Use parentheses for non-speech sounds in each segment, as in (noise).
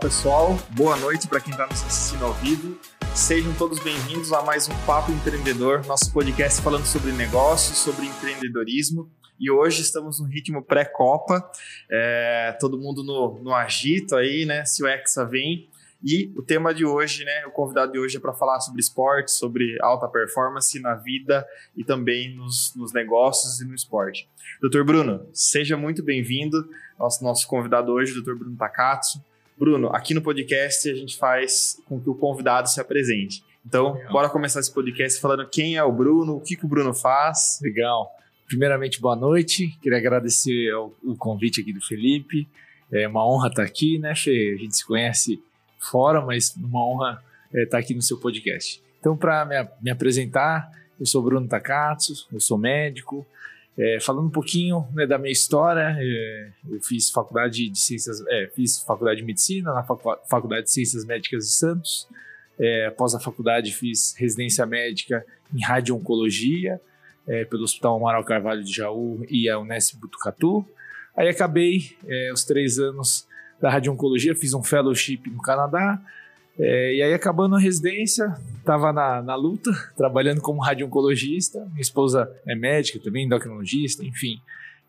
pessoal, boa noite para quem está nos assistindo ao vivo. Sejam todos bem-vindos a mais um Papo Empreendedor, nosso podcast falando sobre negócios, sobre empreendedorismo. E hoje estamos no ritmo pré-copa, é, todo mundo no, no agito aí, né? Se o Hexa vem. E o tema de hoje, né? O convidado de hoje é para falar sobre esporte, sobre alta performance na vida e também nos, nos negócios e no esporte. Doutor Bruno, seja muito bem-vindo. Nosso, nosso convidado hoje, doutor Bruno Takatsu. Bruno, aqui no podcast a gente faz com que o convidado se apresente. Então, Legal. bora começar esse podcast falando quem é o Bruno, o que, que o Bruno faz. Legal. Primeiramente, boa noite. Queria agradecer o convite aqui do Felipe. É uma honra estar aqui, né, Fê? A gente se conhece fora, mas uma honra é, estar aqui no seu podcast. Então, para me, me, apresentar, eu sou Bruno Takatsu, eu sou médico. É, falando um pouquinho né, da minha história, é, eu fiz faculdade de ciências, é, fiz faculdade de medicina na faculdade de ciências médicas de Santos. É, após a faculdade fiz residência médica em radio-oncologia é, pelo Hospital Amaral Carvalho de Jaú e a Unesp Butucatu. Aí acabei é, os três anos da radio-oncologia, fiz um fellowship no Canadá, é, e aí, acabando a residência, estava na, na luta, trabalhando como radio-oncologista. Minha esposa é médica também, endocrinologista, enfim.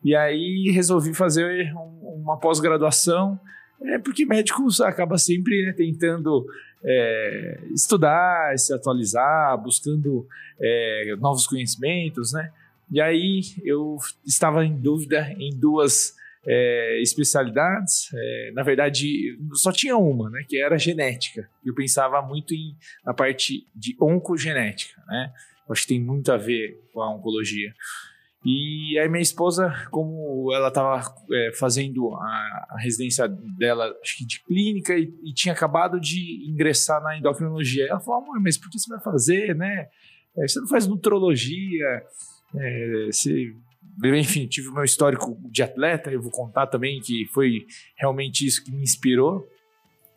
E aí resolvi fazer um, uma pós-graduação, é, porque médicos acaba sempre né, tentando é, estudar, se atualizar, buscando é, novos conhecimentos, né? E aí eu estava em dúvida em duas é, especialidades. É, na verdade, só tinha uma, né, que era genética. Eu pensava muito em, na parte de oncogenética, né? Acho que tem muito a ver com a oncologia. E aí minha esposa, como ela estava é, fazendo a, a, residência dela, acho que de clínica, e, e, tinha acabado de ingressar na endocrinologia, ela falou, amor, mas por que você vai fazer, né? É, você não faz nutrologia, é, você enfim, tive meu histórico de atleta, eu vou contar também que foi realmente isso que me inspirou.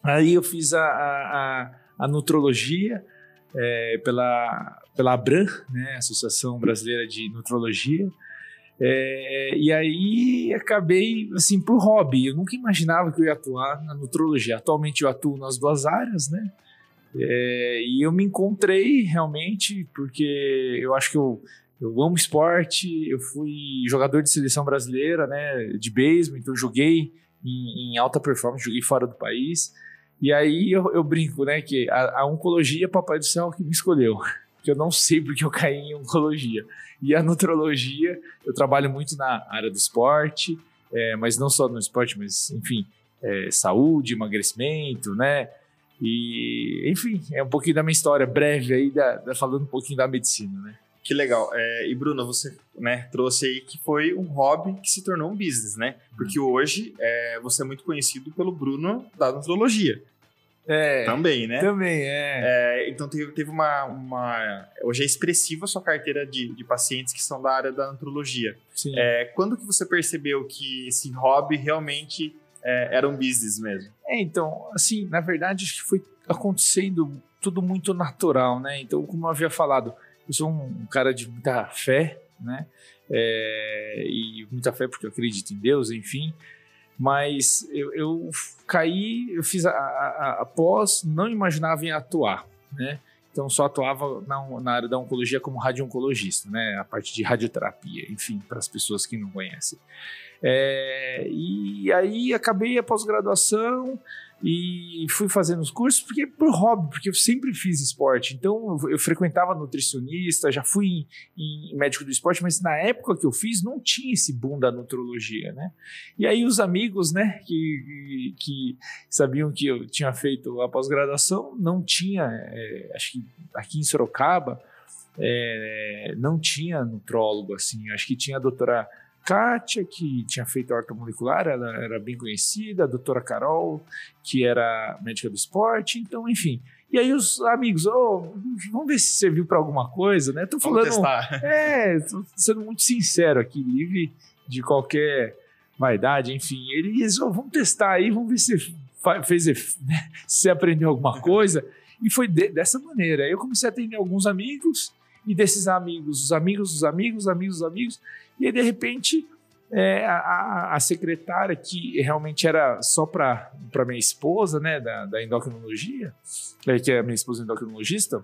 Aí eu fiz a, a, a nutrologia é, pela, pela ABRAM, né, Associação Brasileira de Nutrologia, é, e aí acabei assim por hobby. Eu nunca imaginava que eu ia atuar na nutrologia. Atualmente eu atuo nas duas áreas, né? É, e eu me encontrei realmente porque eu acho que eu eu amo esporte, eu fui jogador de seleção brasileira, né, de beisebol, então joguei em, em, alta performance, joguei fora do país. E aí eu, eu brinco, né, que a, a, oncologia, papai do céu, que me escolheu. (laughs) Que eu não sei porque eu caí em oncologia. E a nutrologia, eu trabalho muito na área do esporte, é, mas não só no esporte, mas, enfim, é, saúde, emagrecimento, né, e, enfim, é um pouquinho da minha história breve aí, da, da falando um pouquinho da medicina, né. Que legal. É, e Bruno, você né, trouxe aí que foi um hobby que se tornou um business, né? Porque hoje é, você é muito conhecido pelo Bruno da nutrologia. É, também, né? Também, é. é então teve, teve uma, uma, Hoje é expressiva a sua carteira de, de pacientes que são da área da nutrologia. Sim. É, quando que você percebeu que esse hobby realmente é, era um business mesmo? É, então, assim, na verdade, acho que foi acontecendo tudo muito natural, né? Então, como eu havia falado, eu sou um cara de muita fé, né? É, e muita fé porque eu acredito em Deus, enfim. Mas eu, eu caí, eu fiz a, a, a, pós, não imaginava em atuar, né? Então só atuava na, na área da oncologia como radio-oncologista, né? A parte de radioterapia, enfim, para as pessoas que não conhecem. É, e aí acabei a pós-graduação, e fui fazendo os cursos porque por hobby, porque eu sempre fiz esporte. Então eu, frequentava nutricionista, já fui em, em, médico do esporte, mas na época que eu fiz não tinha esse boom da nutrologia, né? E aí os amigos, né, que, que sabiam que eu tinha feito a pós-graduação, não tinha, é, acho que aqui em Sorocaba, é, não tinha nutrólogo assim. Acho que tinha a doutora Kátia, que tinha feito ortomolecular, ela era bem conhecida, a doutora Carol, que era médica do esporte, então, enfim. E aí os amigos, oh, vamos ver se serviu para alguma coisa, né? Tô falando. Vamos testar. É, tô sendo muito sincero aqui, livre de qualquer vaidade, enfim. Eles, oh, vamos testar aí, vamos ver se fez, né? se aprendeu alguma coisa. E foi de, dessa maneira. Aí eu comecei a atender alguns amigos, e desses amigos, os amigos dos amigos, amigos dos amigos, e aí, de repente, é, a, a, secretária, que realmente era só para minha esposa, né, da, da endocrinologia, é, que é minha esposa endocrinologista,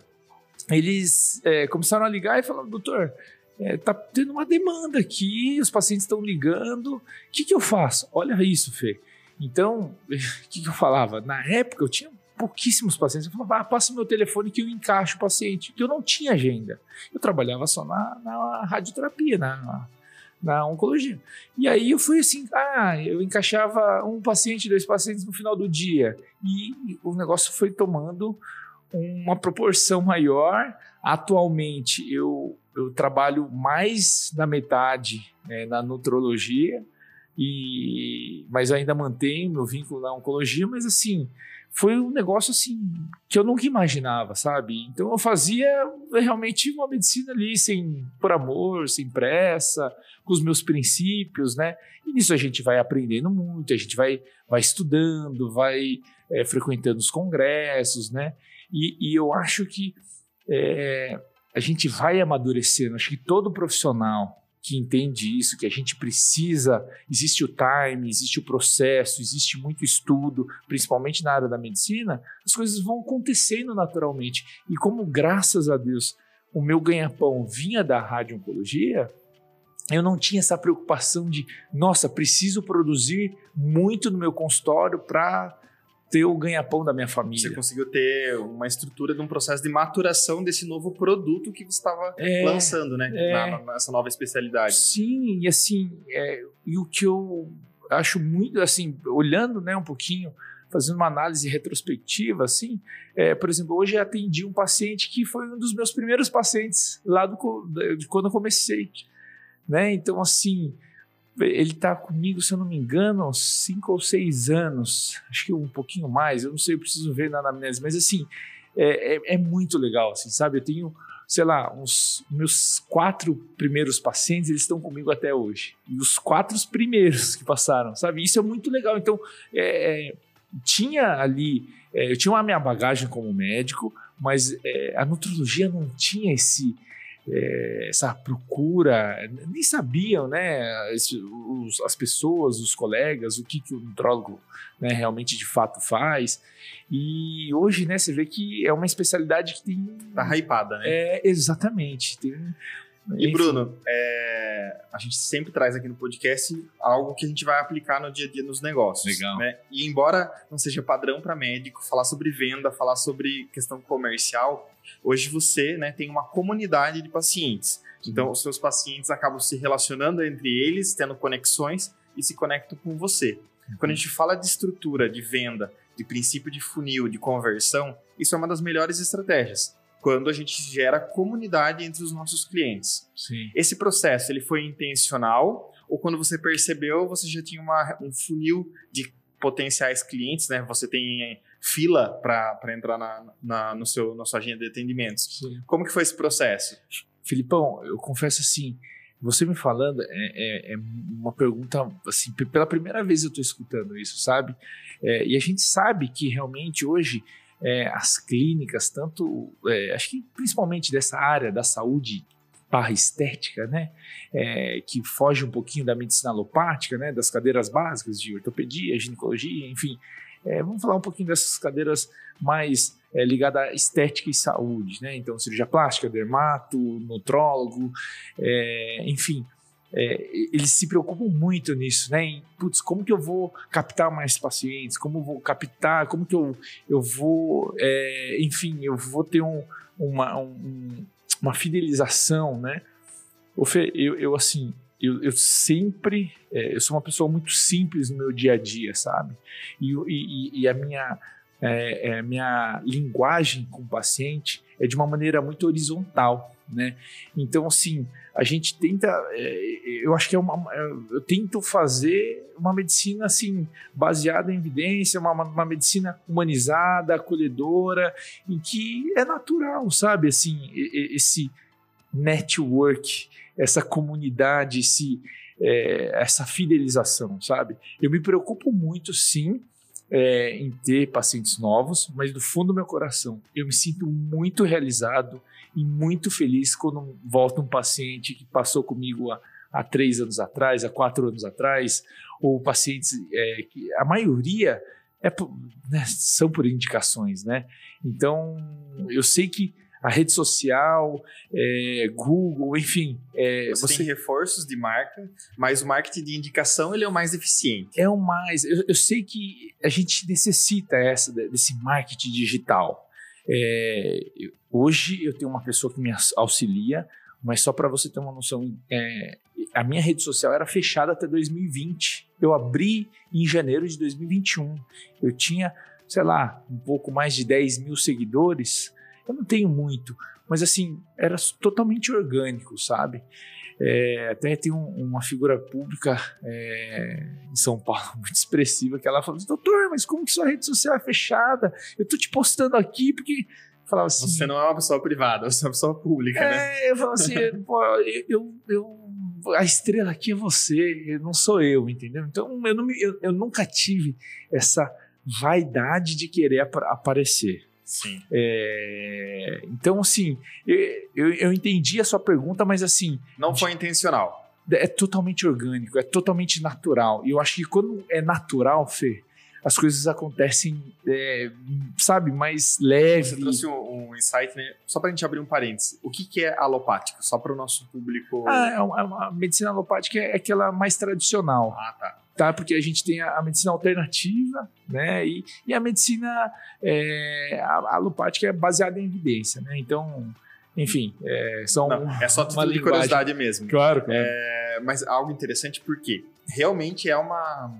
eles é, começaram a ligar e falaram, doutor, é, tá tendo uma demanda aqui, os pacientes estão ligando, o que, que eu faço? Olha isso, Fê. Então, o (laughs) que, que eu falava? Na época eu tinha pouquíssimos pacientes. Eu falava, ah, passa o meu telefone que eu encaixo o paciente, eu não tinha agenda. Eu trabalhava só na, na radioterapia, na, na oncologia. E aí eu fui assim, ah, eu encaixava um paciente, dois pacientes no final do dia. E o negócio foi tomando uma proporção maior. Atualmente eu, eu trabalho mais da metade né, na nutrologia, e, mas ainda mantenho meu vínculo na oncologia, mas assim, foi um negócio assim que eu nunca imaginava, sabe? Então eu fazia realmente uma medicina ali sem por amor, sem pressa, com os meus princípios, né? E nisso a gente vai aprendendo muito, a gente vai, vai estudando, vai é, frequentando os congressos, né? E, e eu acho que é, a gente vai amadurecendo. Acho que todo profissional que entende isso, que a gente precisa, existe o time, existe o processo, existe muito estudo, principalmente na área da medicina, as coisas vão acontecendo naturalmente. E como, graças a Deus, o meu ganha-pão vinha da radio-oncologia, eu não tinha essa preocupação de, nossa, preciso produzir muito no meu consultório para ter o ganha-pão da minha família. Você conseguiu ter uma estrutura de um processo de maturação desse novo produto que você estava é, lançando, né? É, na, nessa nova especialidade. Sim, e assim, é, e o que eu acho muito, assim, olhando né, um pouquinho, fazendo uma análise retrospectiva, assim, é, por exemplo, hoje eu atendi um paciente que foi um dos meus primeiros pacientes lá do, de quando eu comecei, né? Então, assim, ele está comigo, se eu não me engano, uns cinco ou seis anos, acho que um pouquinho mais, eu não sei, eu preciso ver na anamnese, mas assim, é, é, é, muito legal, assim, sabe? Eu tenho, sei lá, uns meus quatro primeiros pacientes, eles estão comigo até hoje. E os quatro primeiros que passaram, sabe? Isso é muito legal. Então, é, é tinha ali, é, eu tinha a minha bagagem como médico, mas é, a nutrologia não tinha esse é, essa procura, nem sabiam, né, os, as pessoas, os colegas, o que, que o nutrólogo né, realmente de fato faz. E hoje, né, você vê que é uma especialidade que tem. Tá hypada, né? É, exatamente. Tem, e Enfim. Bruno, é, a gente sempre traz aqui no podcast algo que a gente vai aplicar no dia a dia nos negócios. Legal. Né? E embora não seja padrão para médico falar sobre venda, falar sobre questão comercial, hoje você né, tem uma comunidade de pacientes. Então, os seus pacientes acabam se relacionando entre eles, tendo conexões e se conectam com você. Quando a gente fala de estrutura, de venda, de princípio de funil, de conversão, isso é uma das melhores estratégias quando a gente gera comunidade entre os nossos clientes. Sim. Esse processo ele foi intencional ou quando você percebeu você já tinha uma, um funil de potenciais clientes, né? Você tem fila para entrar na, na, no seu, na sua agenda de atendimentos. Sim. Como que foi esse processo? Filipão, eu confesso assim, você me falando é, é, é, uma pergunta assim, pela primeira vez eu estou escutando isso, sabe? É, e a gente sabe que realmente hoje é, as clínicas, tanto, é, acho que principalmente dessa área da saúde barra estética, né, é, que foge um pouquinho da medicina alopática, né, das cadeiras básicas de ortopedia, ginecologia, enfim, é, vamos falar um pouquinho dessas cadeiras mais é, ligadas à estética e saúde, né, então cirurgia plástica, dermato, nutrólogo, é, enfim, é, eles se preocupam muito nisso, né? Em, putz, como que eu vou captar mais pacientes? Como eu vou captar? Como que eu, eu vou, é, enfim, eu vou ter um, uma, um, uma fidelização, né? Eu, eu assim, eu, eu sempre, é, eu sou uma pessoa muito simples no meu dia a dia, sabe? E, e, e a minha, é, é, minha linguagem com o paciente é de uma maneira muito horizontal, né? Então, assim, a gente tenta, é, eu acho que é uma, é, eu tento fazer uma medicina assim baseada em evidência, uma, uma medicina humanizada, acolhedora, em que é natural, sabe? Assim, esse network, essa comunidade, esse, é, essa fidelização, sabe? Eu me preocupo muito, sim, é, em ter pacientes novos, mas do fundo do meu coração, eu me sinto muito realizado e muito feliz quando volta um paciente que passou comigo há há três anos atrás, há quatro anos atrás, ou pacientes é, que a maioria é, né, são por indicações, né? Então, eu sei que a rede social, é, Google, enfim. É, você, você, tem reforços de marca, mas o marketing de indicação ele é o mais eficiente. É o mais. Eu, eu sei que a gente necessita essa, desse marketing digital. É, hoje eu tenho uma pessoa que me auxilia, mas só para você ter uma noção, é, a minha rede social era fechada até 2020. Eu abri em janeiro de 2021. Eu tinha, sei lá, um pouco mais de 10 mil seguidores. Eu não tenho muito, mas assim, era totalmente orgânico, sabe? É, até tem um, uma figura pública é, em São Paulo (laughs) muito expressiva que ela falou: Doutor, mas como que sua rede social é fechada? Eu tô te postando aqui porque. Falava assim, você não é uma pessoa privada, você é uma pessoa pública, é, né? Eu falava assim: (laughs) pô, eu, eu, a estrela aqui é você, não sou eu, entendeu? Então eu, não, eu, eu nunca tive essa vaidade de querer ap aparecer. Sim. É, então, assim, eu, eu entendi a sua pergunta, mas assim. Não foi intencional. É totalmente orgânico, é totalmente natural. E eu acho que quando é natural, Fê, as coisas acontecem, é, sabe, mais leve. Você trouxe um, um insight, né? Só para a gente abrir um parênteses. O que, que é alopático? Só para o nosso público. Ah, é uma, é uma medicina alopática é aquela mais tradicional. Ah, tá tá? Porque a gente tem a, a medicina alternativa, né? E, e a medicina é, a, alopática é baseada em evidência, né? Então, enfim, é, são Não, é só título de curiosidade mesmo. Claro, claro. É, mas algo interessante porque realmente é uma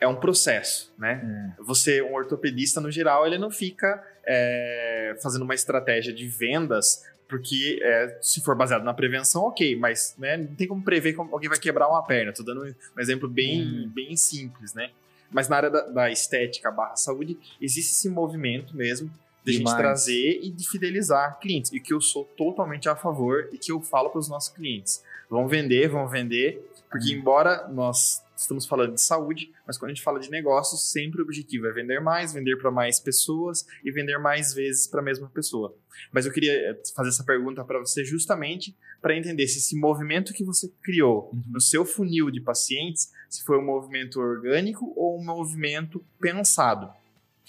é um processo, né? É. Você, um ortopedista no geral, ele não fica é, fazendo uma estratégia de vendas porque é, se for baseado na prevenção, ok, mas né, não tem como prever como alguém vai quebrar uma perna. Estou dando um exemplo bem, hum. bem simples, né? Mas na área da, da, estética barra saúde, existe esse movimento mesmo de a gente trazer e de fidelizar clientes. E que eu sou totalmente a favor e que eu falo para os nossos clientes. Vão vender, vão vender, porque hum. embora nós estamos falando de saúde, mas quando a gente fala de negócios, sempre o objetivo é vender mais, vender para mais pessoas e vender mais vezes para a mesma pessoa. Mas eu queria eh, fazer essa pergunta para você justamente para entender se esse movimento que você criou uhum. no seu funil de pacientes, se foi um movimento orgânico ou um movimento pensado.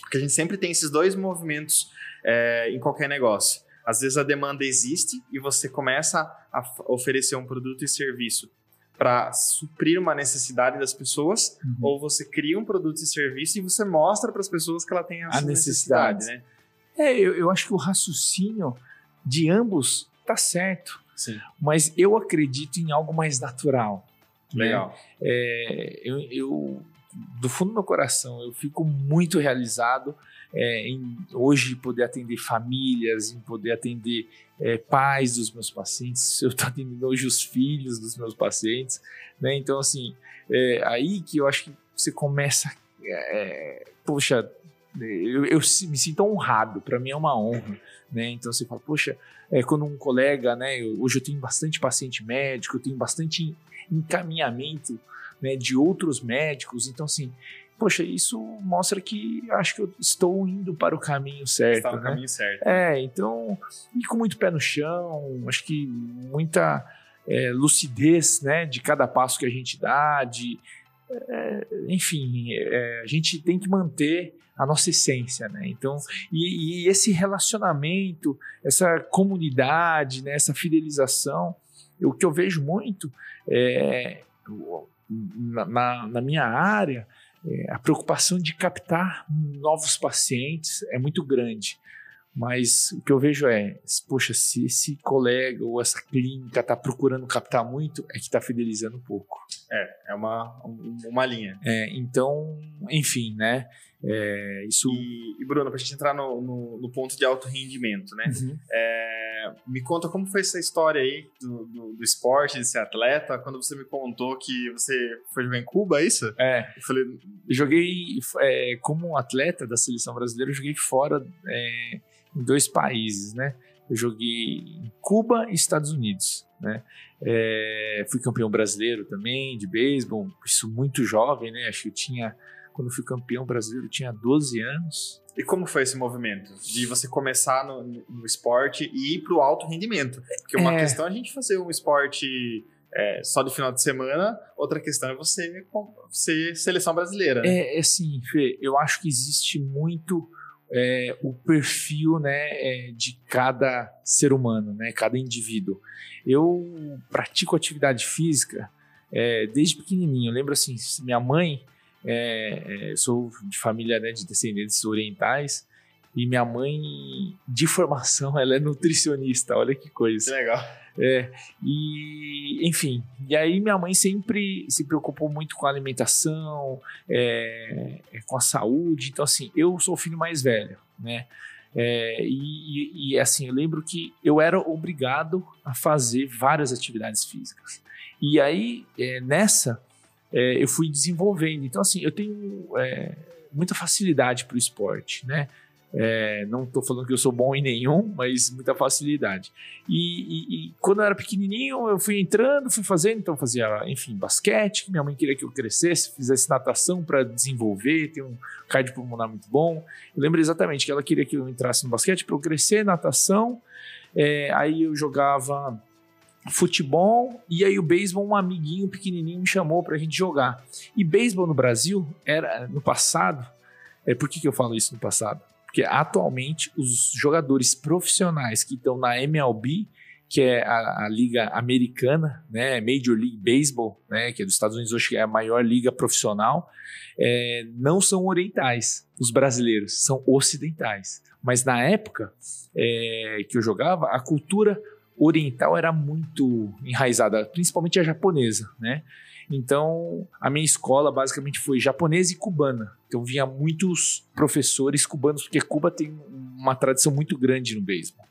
Porque a gente sempre tem esses dois movimentos é, em qualquer negócio. Às vezes a demanda existe e você começa a oferecer um produto e serviço para suprir uma necessidade das pessoas, uhum. ou você cria um produto e serviço e você mostra para as pessoas que ela tem a, a necessidade, necessidade, né? É, eu, eu acho que o raciocínio de ambos tá certo. Sim. Mas eu acredito em algo mais natural. Né? Legal. Né? É, eu, eu, do fundo do meu coração, eu fico muito realizado é, em hoje poder atender famílias, em poder atender é, pais dos meus pacientes. (laughs) Eu estou atendendo hoje os filhos dos meus pacientes, né? Então, assim, é aí que eu acho que você começa, é, poxa, eu, eu, me sinto honrado, para mim é uma honra, né? Então você fala, poxa, é, quando um colega, né? Eu, hoje eu tenho bastante paciente médico, eu tenho bastante encaminhamento né, de outros médicos, então assim, poxa, isso mostra que acho que eu estou indo para o caminho certo. Está no né? caminho certo. É, então, e com muito pé no chão, acho que muita é, lucidez, né, de cada passo que a gente dá, de, é, enfim, é, a gente tem que manter a nossa essência, né? Então, e, e, esse relacionamento, essa comunidade, né, essa fidelização, o que eu vejo muito é, na, na minha área é, a preocupação de captar novos pacientes é muito grande. Mas o que eu vejo é, poxa, se esse colega ou essa clínica está procurando captar muito, é que está fidelizando pouco. É, é uma, uma linha. É, então, enfim, né? É, isso... E, e Bruno, para a gente entrar no, no, no, ponto de alto rendimento, né? Uhum. É, me conta como foi essa história aí do, do, do, esporte, de ser atleta, quando você me contou que você foi jogar em Cuba, é isso? É. Eu falei... Joguei é, como atleta da seleção brasileira, eu joguei fora é, em dois países, né? Eu joguei em Cuba e Estados Unidos, né? É, fui campeão brasileiro também de beisebol, isso muito jovem, né? Acho que eu tinha quando fui campeão brasileiro, tinha 12 anos. E como foi esse movimento? De você começar no, no esporte e ir para o alto rendimento? Porque uma é... questão é a gente fazer um esporte é, só de final de semana, outra questão é você ser seleção brasileira. Né? É, assim, Fê, eu acho que existe muito é, o perfil né, é, de cada ser humano, né, cada indivíduo. Eu pratico atividade física é, desde pequenininho. Eu lembro assim, minha mãe, é, é, sou de família né, de descendentes orientais, e minha mãe, de formação, (laughs) ela é nutricionista. Olha que coisa. Que legal. É, e, enfim, e aí minha mãe sempre se preocupou muito com a alimentação, é, é com a saúde. Então, assim, eu sou o filho mais velho, né? É, e, e, assim, eu lembro que eu era obrigado a fazer várias atividades físicas. E aí, é, nessa, é, eu fui desenvolvendo. Então, assim, eu tenho é, muita facilidade para o esporte, né? É, não estou falando que eu sou bom em nenhum, mas muita facilidade. E, e, e, quando eu era pequenininho, eu fui entrando, fui fazendo, então fazia, enfim, basquete. Minha mãe queria que eu crescesse, fizesse natação para desenvolver, ter um cardiopulmonar muito bom. Eu lembro exatamente que ela queria que eu entrasse no basquete para eu crescer, natação. É, aí eu jogava futebol e aí o beisebol um amiguinho pequenininho me chamou para a gente jogar. E beisebol no Brasil era no passado. É por que, que eu falo isso no passado? Porque atualmente os jogadores profissionais que estão na MLB, que é a, a, liga americana, né, Major League Baseball, né, que é dos Estados Unidos hoje é a maior liga profissional, é, não são orientais, os brasileiros, são ocidentais. Mas na época é, que eu jogava, a cultura oriental era muito enraizada, principalmente a japonesa, né? Então, a minha escola basicamente foi japonesa e cubana. Então, vinha muitos professores cubanos, porque Cuba tem uma tradição muito grande no beisebol.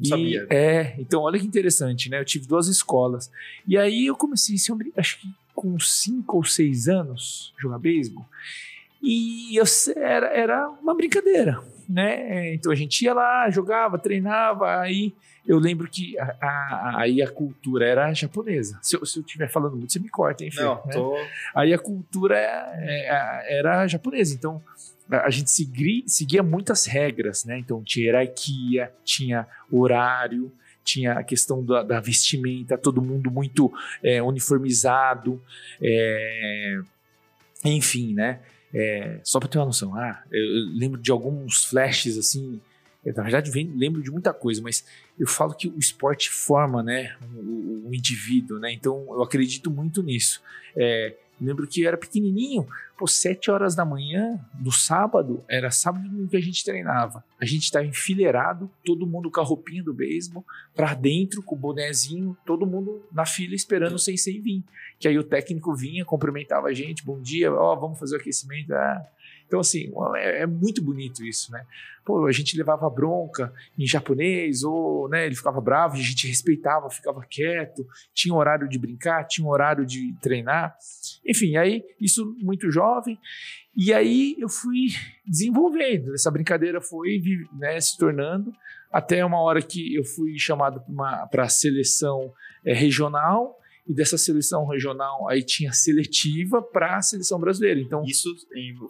E, Sabia. É, então olha que interessante, né? Eu tive duas escolas. E aí eu comecei, acho que com cinco ou seis anos, jogar beisebol. E eu, era, era uma brincadeira, né? Então a gente ia lá, jogava, treinava, aí eu lembro que a, a, aí a cultura era japonesa. Se eu estiver falando muito, você me corta, hein, Não, né? tô... Aí a cultura é, é, era japonesa, então a gente seguia, seguia muitas regras, né? Então tinha hierarquia, tinha horário, tinha a questão da, da vestimenta, todo mundo muito é, uniformizado, é, enfim, né? É, só para ter uma noção, ah, eu lembro de alguns flashes assim. Na verdade, vem, lembro de muita coisa, mas eu falo que o esporte forma, né, o, o indivíduo, né? Então eu acredito muito nisso. É, lembro que eu era pequenininho, pô, sete horas da manhã, no sábado, era sábado que a gente treinava. A gente estava enfileirado, todo mundo com a roupinha do beisebol, para dentro, com o bonezinho, todo mundo na fila esperando o sensei vir. Que aí o técnico vinha, cumprimentava a gente, bom dia, ó, oh, vamos fazer o aquecimento. Ah. Então, assim, é, é, muito bonito isso, né? Pô, a gente levava bronca em japonês, ou né, ele ficava bravo, a gente respeitava, ficava quieto, tinha horário de brincar, tinha horário de treinar. Enfim, aí, isso muito jovem. E aí eu fui desenvolvendo, essa brincadeira foi né, se tornando, até uma hora que eu fui chamado para a seleção é, regional, e dessa seleção regional aí tinha seletiva para a seleção brasileira. Então isso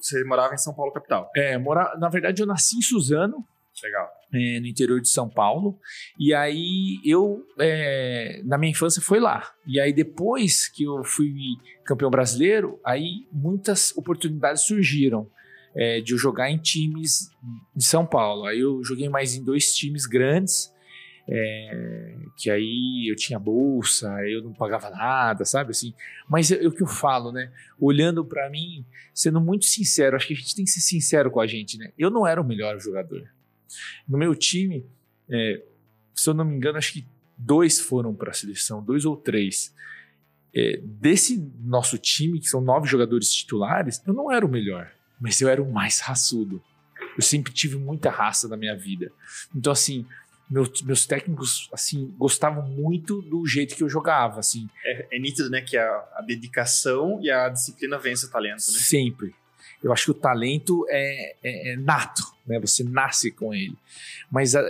você morava em São Paulo capital? É, mora, na verdade eu nasci em Suzano. Legal. É, no interior de São Paulo. E aí eu, é, na minha infância, foi lá. E aí depois que eu fui campeão brasileiro, aí muitas oportunidades surgiram. É, de eu jogar em times de São Paulo. Aí eu joguei mais em dois times grandes, é, que aí eu tinha bolsa, eu não pagava nada, sabe assim. Mas é, é o que eu falo, né? Olhando para mim, sendo muito sincero, acho que a gente tem que ser sincero com a gente, né? Eu não era o melhor jogador. No meu time, é, se eu não me engano, acho que dois foram para a seleção, dois ou três. É, desse nosso time, que são nove jogadores titulares, eu não era o melhor, mas eu era o mais raçudo. Eu sempre tive muita raça na minha vida. Então, assim, meus, meus técnicos, assim, gostavam muito do jeito que eu jogava, assim. É, é nítido, né, que a, a, dedicação e a disciplina vence o talento, né? Sempre. Eu acho que o talento é, é, é nato, né? Você nasce com ele. Mas é,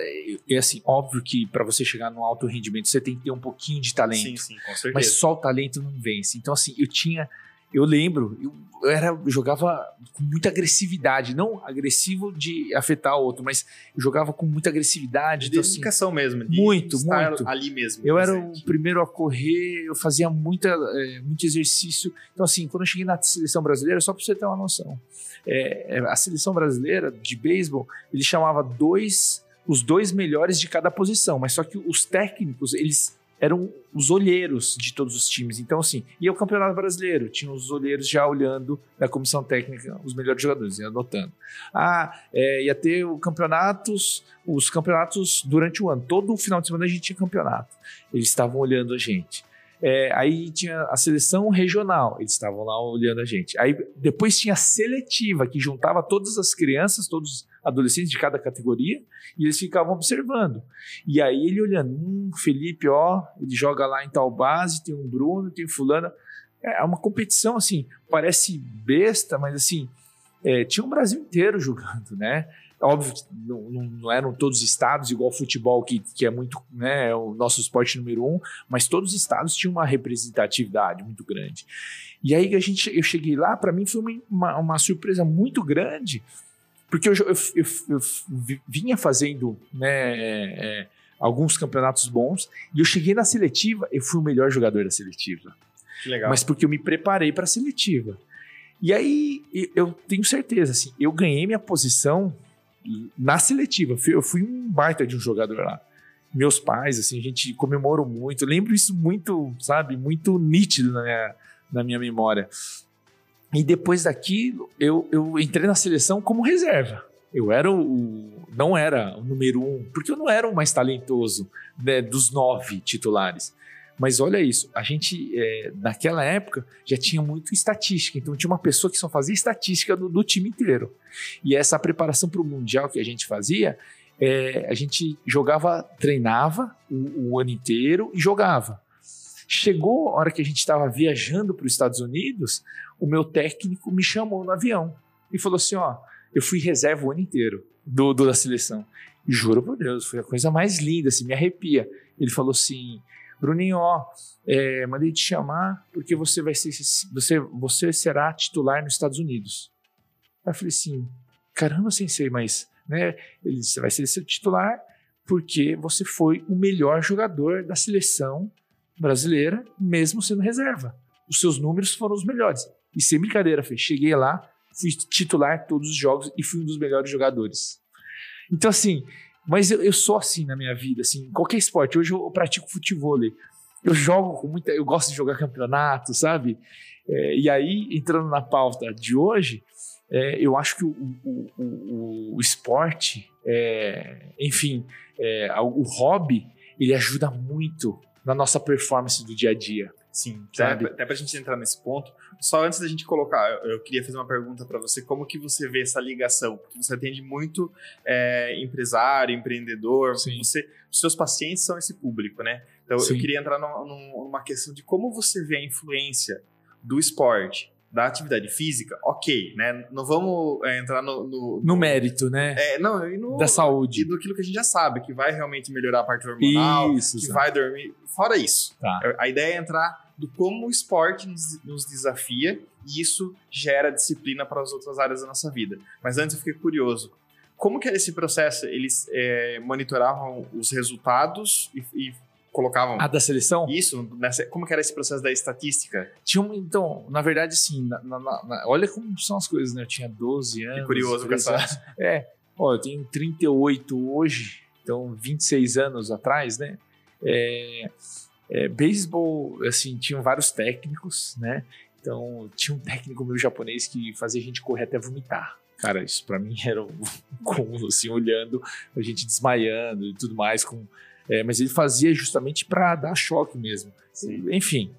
é assim, óbvio que para você chegar no alto rendimento, você tem que ter um pouquinho de talento. Sim, sim, com certeza. Mas só o talento não vence. Então, assim, eu tinha eu lembro, eu, eu, era, eu jogava com muita agressividade, não agressivo de afetar o outro, mas eu jogava com muita agressividade. De então, dedicação assim, mesmo. De muito, muito. ali mesmo. Eu presente. era o primeiro a correr, eu fazia muita, é, muito exercício. Então, assim, quando eu cheguei na seleção brasileira, só para você ter uma noção, é, a seleção brasileira de beisebol, ele chamava dois, os dois melhores de cada posição, mas só que os técnicos, eles eram os olheiros de todos os times. Então, assim, ia o Campeonato Brasileiro, tinha os olheiros já olhando na comissão técnica os melhores jogadores, ia anotando. Ah, é, ia ter o campeonatos, os campeonatos durante o ano. Todo final de semana a gente tinha campeonato. Eles estavam olhando a gente. É, aí tinha a seleção regional, eles estavam lá olhando a gente. Aí depois tinha a seletiva, que juntava todas as crianças, todos os adolescentes de cada categoria, e eles ficavam observando. E aí ele olhando, hum, Felipe, ó, ele joga lá em tal base, tem um Bruno, tem um fulano. É uma competição, assim, parece besta, mas assim, é, tinha um Brasil inteiro jogando, né? Óbvio que não, não, eram todos os estados, igual o futebol, que, que é muito, né, o nosso esporte número um, mas todos os estados tinham uma representatividade muito grande. E aí a gente, eu cheguei lá, para mim foi uma, uma, surpresa muito grande, porque eu, eu, eu, eu vinha fazendo né, é, é, alguns campeonatos bons, e eu cheguei na seletiva, eu fui o melhor jogador da seletiva. Que legal. Mas porque eu me preparei para a seletiva. E aí eu tenho certeza, assim, eu ganhei minha posição na seletiva. Eu fui um baita de um jogador lá. Meus pais, assim, a gente comemorou muito. Eu lembro isso muito, sabe, muito nítido na minha, na minha memória. E depois daquilo, eu, eu entrei na seleção como reserva. Eu era o. Não era o número um, porque eu não era o mais talentoso né, dos nove titulares. Mas olha isso, a gente, é, naquela época, já tinha muito estatística. Então, tinha uma pessoa que só fazia estatística do, do time inteiro. E essa preparação para o Mundial que a gente fazia, é, a gente jogava, treinava o, o ano inteiro e jogava. Chegou a hora que a gente estava viajando para os Estados Unidos, o meu técnico me chamou no avião e falou assim: Ó, eu fui reserva o ano inteiro do, do da seleção. E juro por Deus, foi a coisa mais linda, assim, me arrepia. Ele falou assim: Bruninho, ó, é, mandei te chamar porque você vai ser, você, você será titular nos Estados Unidos. Aí eu falei assim, caramba, sensei, mas, né, ele disse, vai ser titular porque você foi o melhor jogador da seleção brasileira, mesmo sendo reserva. Os seus números foram os melhores. E sem brincadeira, fez. cheguei lá, fui titular todos os jogos e fui um dos melhores jogadores. Então, assim, mas eu, eu sou assim na minha vida, assim, qualquer esporte. Hoje eu pratico futebol. Eu jogo com muita. Eu gosto de jogar campeonato, sabe? É, e aí, entrando na pauta de hoje, é, eu acho que o, o, o, o esporte, é, enfim, é, o hobby, ele ajuda muito na nossa performance do dia a dia. Sim, sabe? até, até para a gente entrar nesse ponto, só antes da gente colocar, eu, eu queria fazer uma pergunta para você, como que você vê essa ligação? Porque você atende muito é, empresário, empreendedor, Sim. você, os seus pacientes são esse público, né? Então Sim. eu queria entrar no, no, numa questão de como você vê a influência do esporte da atividade física, ok, né? Não vamos é, entrar no, no, no, mérito, né? É, não, e no, da saúde. E do que a gente já sabe, que vai realmente melhorar a parte hormonal, isso, que vai dormir. Fora isso. Tá. A ideia é entrar do como o esporte nos, nos desafia e isso gera disciplina para as outras áreas da nossa vida. Mas antes eu fiquei curioso. Como que era esse processo? Eles é, monitoravam os resultados e, e colocavam. A da seleção? Isso, nessa, como que era esse processo da estatística? Tinha um, então, na verdade, assim, na, na, na, olha como são as coisas, né? Eu tinha 12 anos. Que curioso com essa. É, ó, eu tenho 38 hoje, então 26 anos atrás, né? É, é, beisebol, assim, tinham vários técnicos, né? Então, tinha um técnico meu japonês que fazia a gente correr até vomitar. Cara, isso para mim (laughs) era um (laughs) cúmulo, assim, olhando, a gente desmaiando e tudo mais. Com, é, mas ele fazia justamente para dar choque mesmo. Sim. Enfim.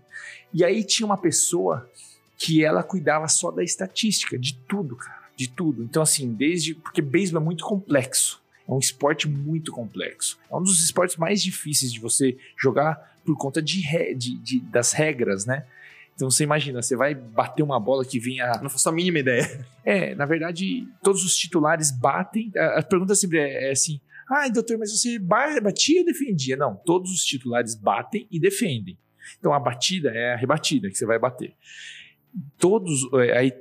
E aí tinha uma pessoa que ela cuidava só da estatística, de tudo, cara, de tudo. Então, assim, desde. Porque beisebol é muito complexo. É um esporte muito complexo. É um dos esportes mais difíceis de você jogar por conta de, de, de das regras, né? Então você imagina, você vai bater uma bola que vinha. Não faço a mínima ideia. É, na verdade, todos os titulares batem. A, pergunta sempre é, é assim: ah, doutor, mas você batia ou defendia? Não, todos os titulares batem e defendem. Então a batida é a rebatida que você vai bater. todos, é, aí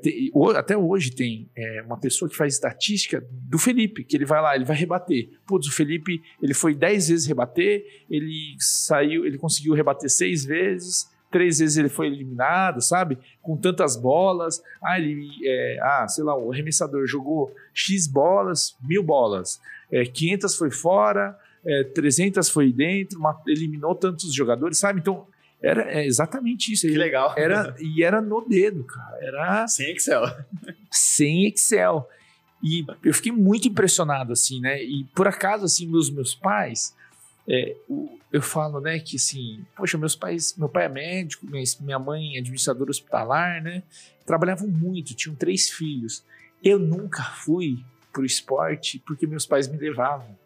até hoje tem é, uma pessoa que faz estatística do Felipe, que ele vai lá, ele vai rebater. Putz, o Felipe, ele foi 10 vezes rebater, ele saiu, ele conseguiu rebater seis vezes, três vezes ele foi eliminado, sabe? Com tantas bolas. Ah, ele, é, ah, sei lá, o arremessador jogou X bolas, mil bolas. É, 500 foi fora, é, 300 foi dentro, uma, eliminou tantos jogadores, sabe? Então, era é exatamente isso. Que legal. Era, e era no dedo, cara. Era. Sem Excel. Sem Excel. E eu fiquei muito impressionado, assim, né? E por acaso, assim, meus, meus pais, é, eu falo, né, que assim, poxa, meus pais, meu pai é médico, minha mãe é administradora hospitalar, né? Trabalhavam muito, tinham três filhos. Eu nunca fui pro esporte porque meus pais me levavam.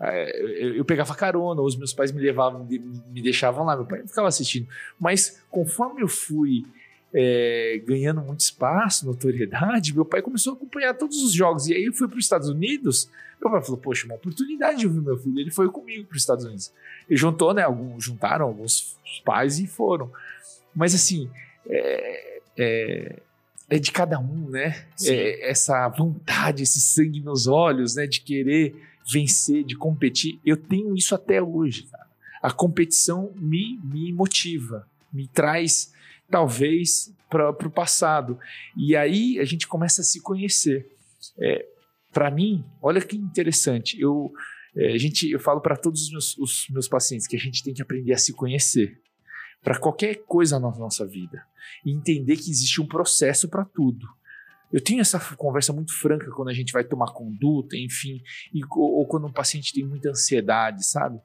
É, eu, pegava carona, os meus pais me levavam, me deixavam lá, meu pai ficava assistindo. Mas conforme eu fui é, ganhando muito espaço, notoriedade, meu pai começou a acompanhar todos os jogos. E aí eu fui para os Estados Unidos, meu pai falou, poxa, uma oportunidade de ouvir meu filho. Ele foi comigo para os Estados Unidos. E juntou, né? Alguns, juntaram alguns pais e foram. Mas assim, é, é, é de cada um, né? É, essa vontade, esse sangue nos olhos, né? De querer vencer, de competir. Eu tenho isso até hoje. Cara. A competição me, me motiva, me traz talvez para o passado. E aí a gente começa a se conhecer. É, para mim, olha que interessante. Eu, é, a gente, eu falo para todos os meus, os meus pacientes que a gente tem que aprender a se conhecer para qualquer coisa na nossa vida e entender que existe um processo para tudo. Eu tenho essa conversa muito franca quando a gente vai tomar conduta, enfim, e, ou, ou quando um paciente tem muita ansiedade, sabe?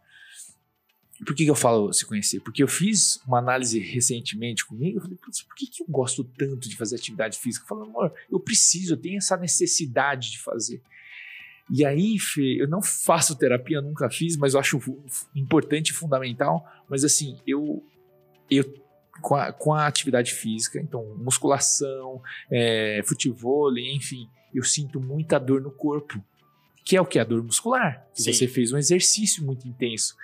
Por que, que eu falo se conhecer? Porque eu fiz uma análise recentemente comigo. Eu falei, por que, que eu gosto tanto de fazer atividade física? Eu falei, amor, eu preciso, eu tenho essa necessidade de fazer. E aí, Fê, eu não faço terapia, nunca fiz, mas eu acho importante e fundamental. Mas assim, eu, eu com a, com a atividade física, então musculação, é, futebol, enfim, eu sinto muita dor no corpo, que é o que? A dor muscular. Você fez um exercício muito intenso.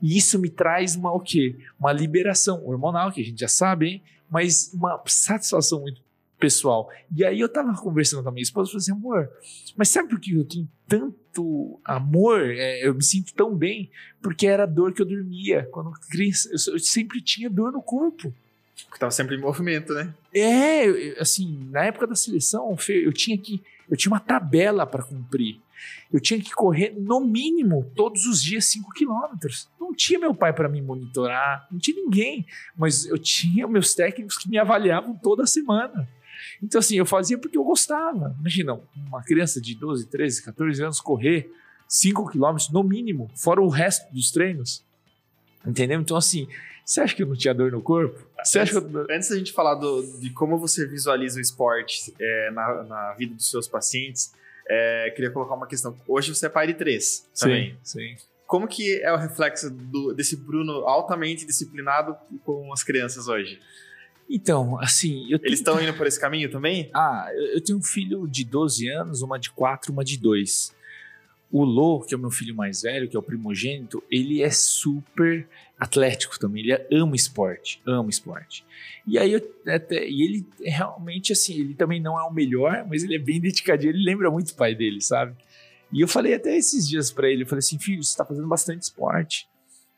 E isso me traz uma o quê? Uma liberação hormonal, que a gente já sabe, hein? mas uma satisfação muito pessoal. E aí eu tava conversando com a minha esposa e falei assim, amor, mas sabe por que eu tenho tanto amor? É, eu me sinto tão bem? Porque era a dor que eu dormia. Quando criança, eu, eu sempre tinha dor no corpo. Porque tava sempre em movimento, né? É, assim, na época da seleção, eu tinha que. Eu tinha uma tabela para cumprir. Eu tinha que correr no mínimo todos os dias 5 quilômetros. Não tinha meu pai para me monitorar, não tinha ninguém, mas eu tinha meus técnicos que me avaliavam toda semana. Então, assim, eu fazia porque eu gostava. Imagina, uma criança de 12, 13, 14 anos correr 5 quilômetros no mínimo, fora o resto dos treinos. Entendeu? Então, assim, você acha que eu não tinha dor no corpo? Você antes, acha eu... antes da gente falar do, de como você visualiza o esporte é, na, na, vida dos seus pacientes, é, queria colocar uma questão. Hoje você é pai de três também. Sim, sim. Como que é o reflexo do, desse Bruno altamente disciplinado com as crianças hoje? Então, assim. Eles estão indo por esse caminho também? Ah, eu tenho um filho de 12 anos, uma de 4, uma de 2. O Lô, que é o meu filho mais velho, que é o primogênito, ele é super atlético também, ele ama esporte, ama esporte. E aí eu até, e ele realmente assim, ele também não é o melhor, mas ele é bem dedicadinho, ele lembra muito o pai dele, sabe? E eu falei até esses dias para ele, eu falei assim, filho, você está fazendo bastante esporte,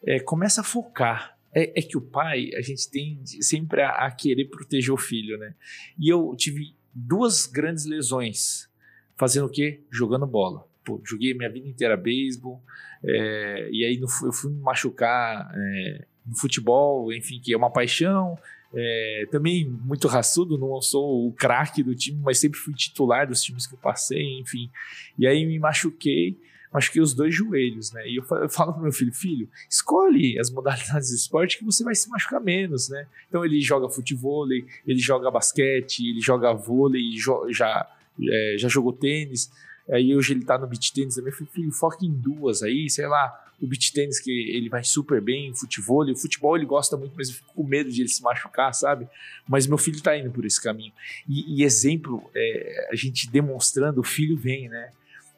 é, começa a focar. É, é, que o pai, a gente tem sempre a, a querer proteger o filho, né? E eu tive duas grandes lesões, fazendo o quê? Jogando bola pô, joguei minha vida inteira beisebol, é, e aí no, eu fui me machucar é, no futebol, enfim, que é uma paixão. É, também muito raçudo, não sou o craque do time, mas sempre fui titular dos times que eu passei, enfim. E aí me machuquei, machuquei os dois joelhos, né? E eu falo, pro meu filho, filho, escolhe as modalidades de esporte que você vai se machucar menos, né? Então ele joga futebol, ele joga basquete, ele joga vôlei, já, é, já jogou tênis. Aí hoje ele tá no beat tênis também. Eu falei, filho, foca em duas aí, sei lá. O beat tênis que ele vai super bem, futebol. O futebol ele gosta muito, mas eu fico com medo de ele se machucar, sabe? Mas meu filho tá indo por esse caminho. E, e exemplo, é, a gente demonstrando, o filho vem, né?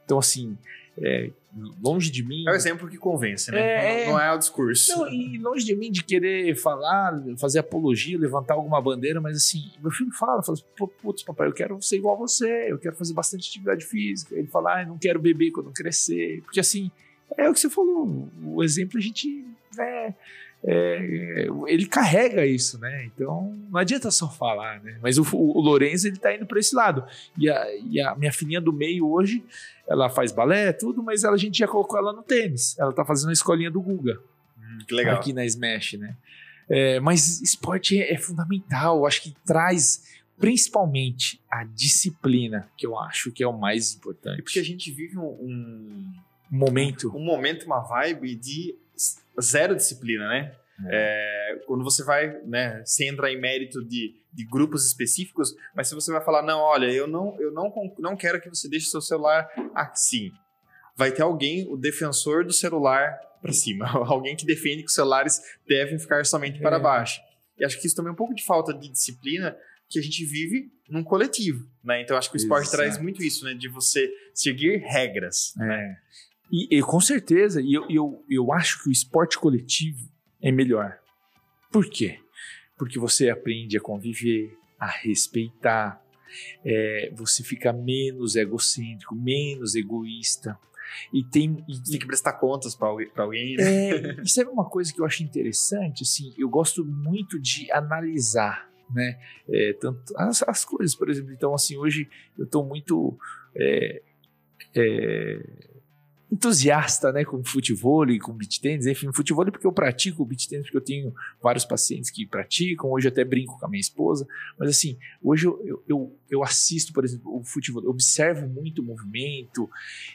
Então, assim, é, longe de mim. É o exemplo que convence, né? É, não, não, é o discurso. Não, e longe de mim de querer falar, fazer apologia, levantar alguma bandeira, mas assim, meu filho fala, fala, putz, papai, eu quero ser igual a você, eu quero fazer bastante atividade física. Ele fala, ah, eu não quero beber quando crescer. Porque assim, é o que você falou, o exemplo a gente. É, é, ele carrega isso, né? Então não adianta só falar, né? Mas o, o Lourenço ele tá indo para esse lado. E a, e a, minha filhinha do meio hoje, ela faz balé, tudo, mas ela, a gente já colocou ela no tênis. Ela tá fazendo a escolinha do Guga. Hum, que legal. Aqui na Smash, né? É, mas esporte é, é fundamental, acho que traz principalmente a disciplina, que eu acho que é o mais importante. Porque a gente vive um, um momento. Um momento, uma vibe de zero disciplina, né? É. É, quando você vai, né, sem entrar em mérito de, de grupos específicos, mas se você vai falar, não, olha, eu não, eu não, não quero que você deixe seu celular assim. Vai ter alguém, o defensor do celular para cima, (laughs) alguém que defende que os celulares devem ficar somente para é. baixo. E acho que isso também é um pouco de falta de disciplina que a gente vive num coletivo, né? Então acho que o esporte Exato. traz muito isso, né? De você seguir regras. É. Né? E, e, com certeza, e eu, eu, eu acho que o esporte coletivo é melhor. Por quê? Porque você aprende a conviver, a respeitar, é, você fica menos egocêntrico, menos egoísta. E tem, e, tem que prestar contas para alguém, né? É, e sabe uma coisa que eu acho interessante? Assim, eu gosto muito de analisar né? É, tanto as, as, coisas, por exemplo. Então, assim, hoje eu estou muito é, é, entusiasta, né, com futebol e com beat tênis, enfim, futebol porque eu pratico beat tênis porque eu tenho vários pacientes que praticam, hoje eu até brinco com a minha esposa, mas assim, hoje eu, eu, eu assisto, por exemplo, o futebol, eu observo muito o movimento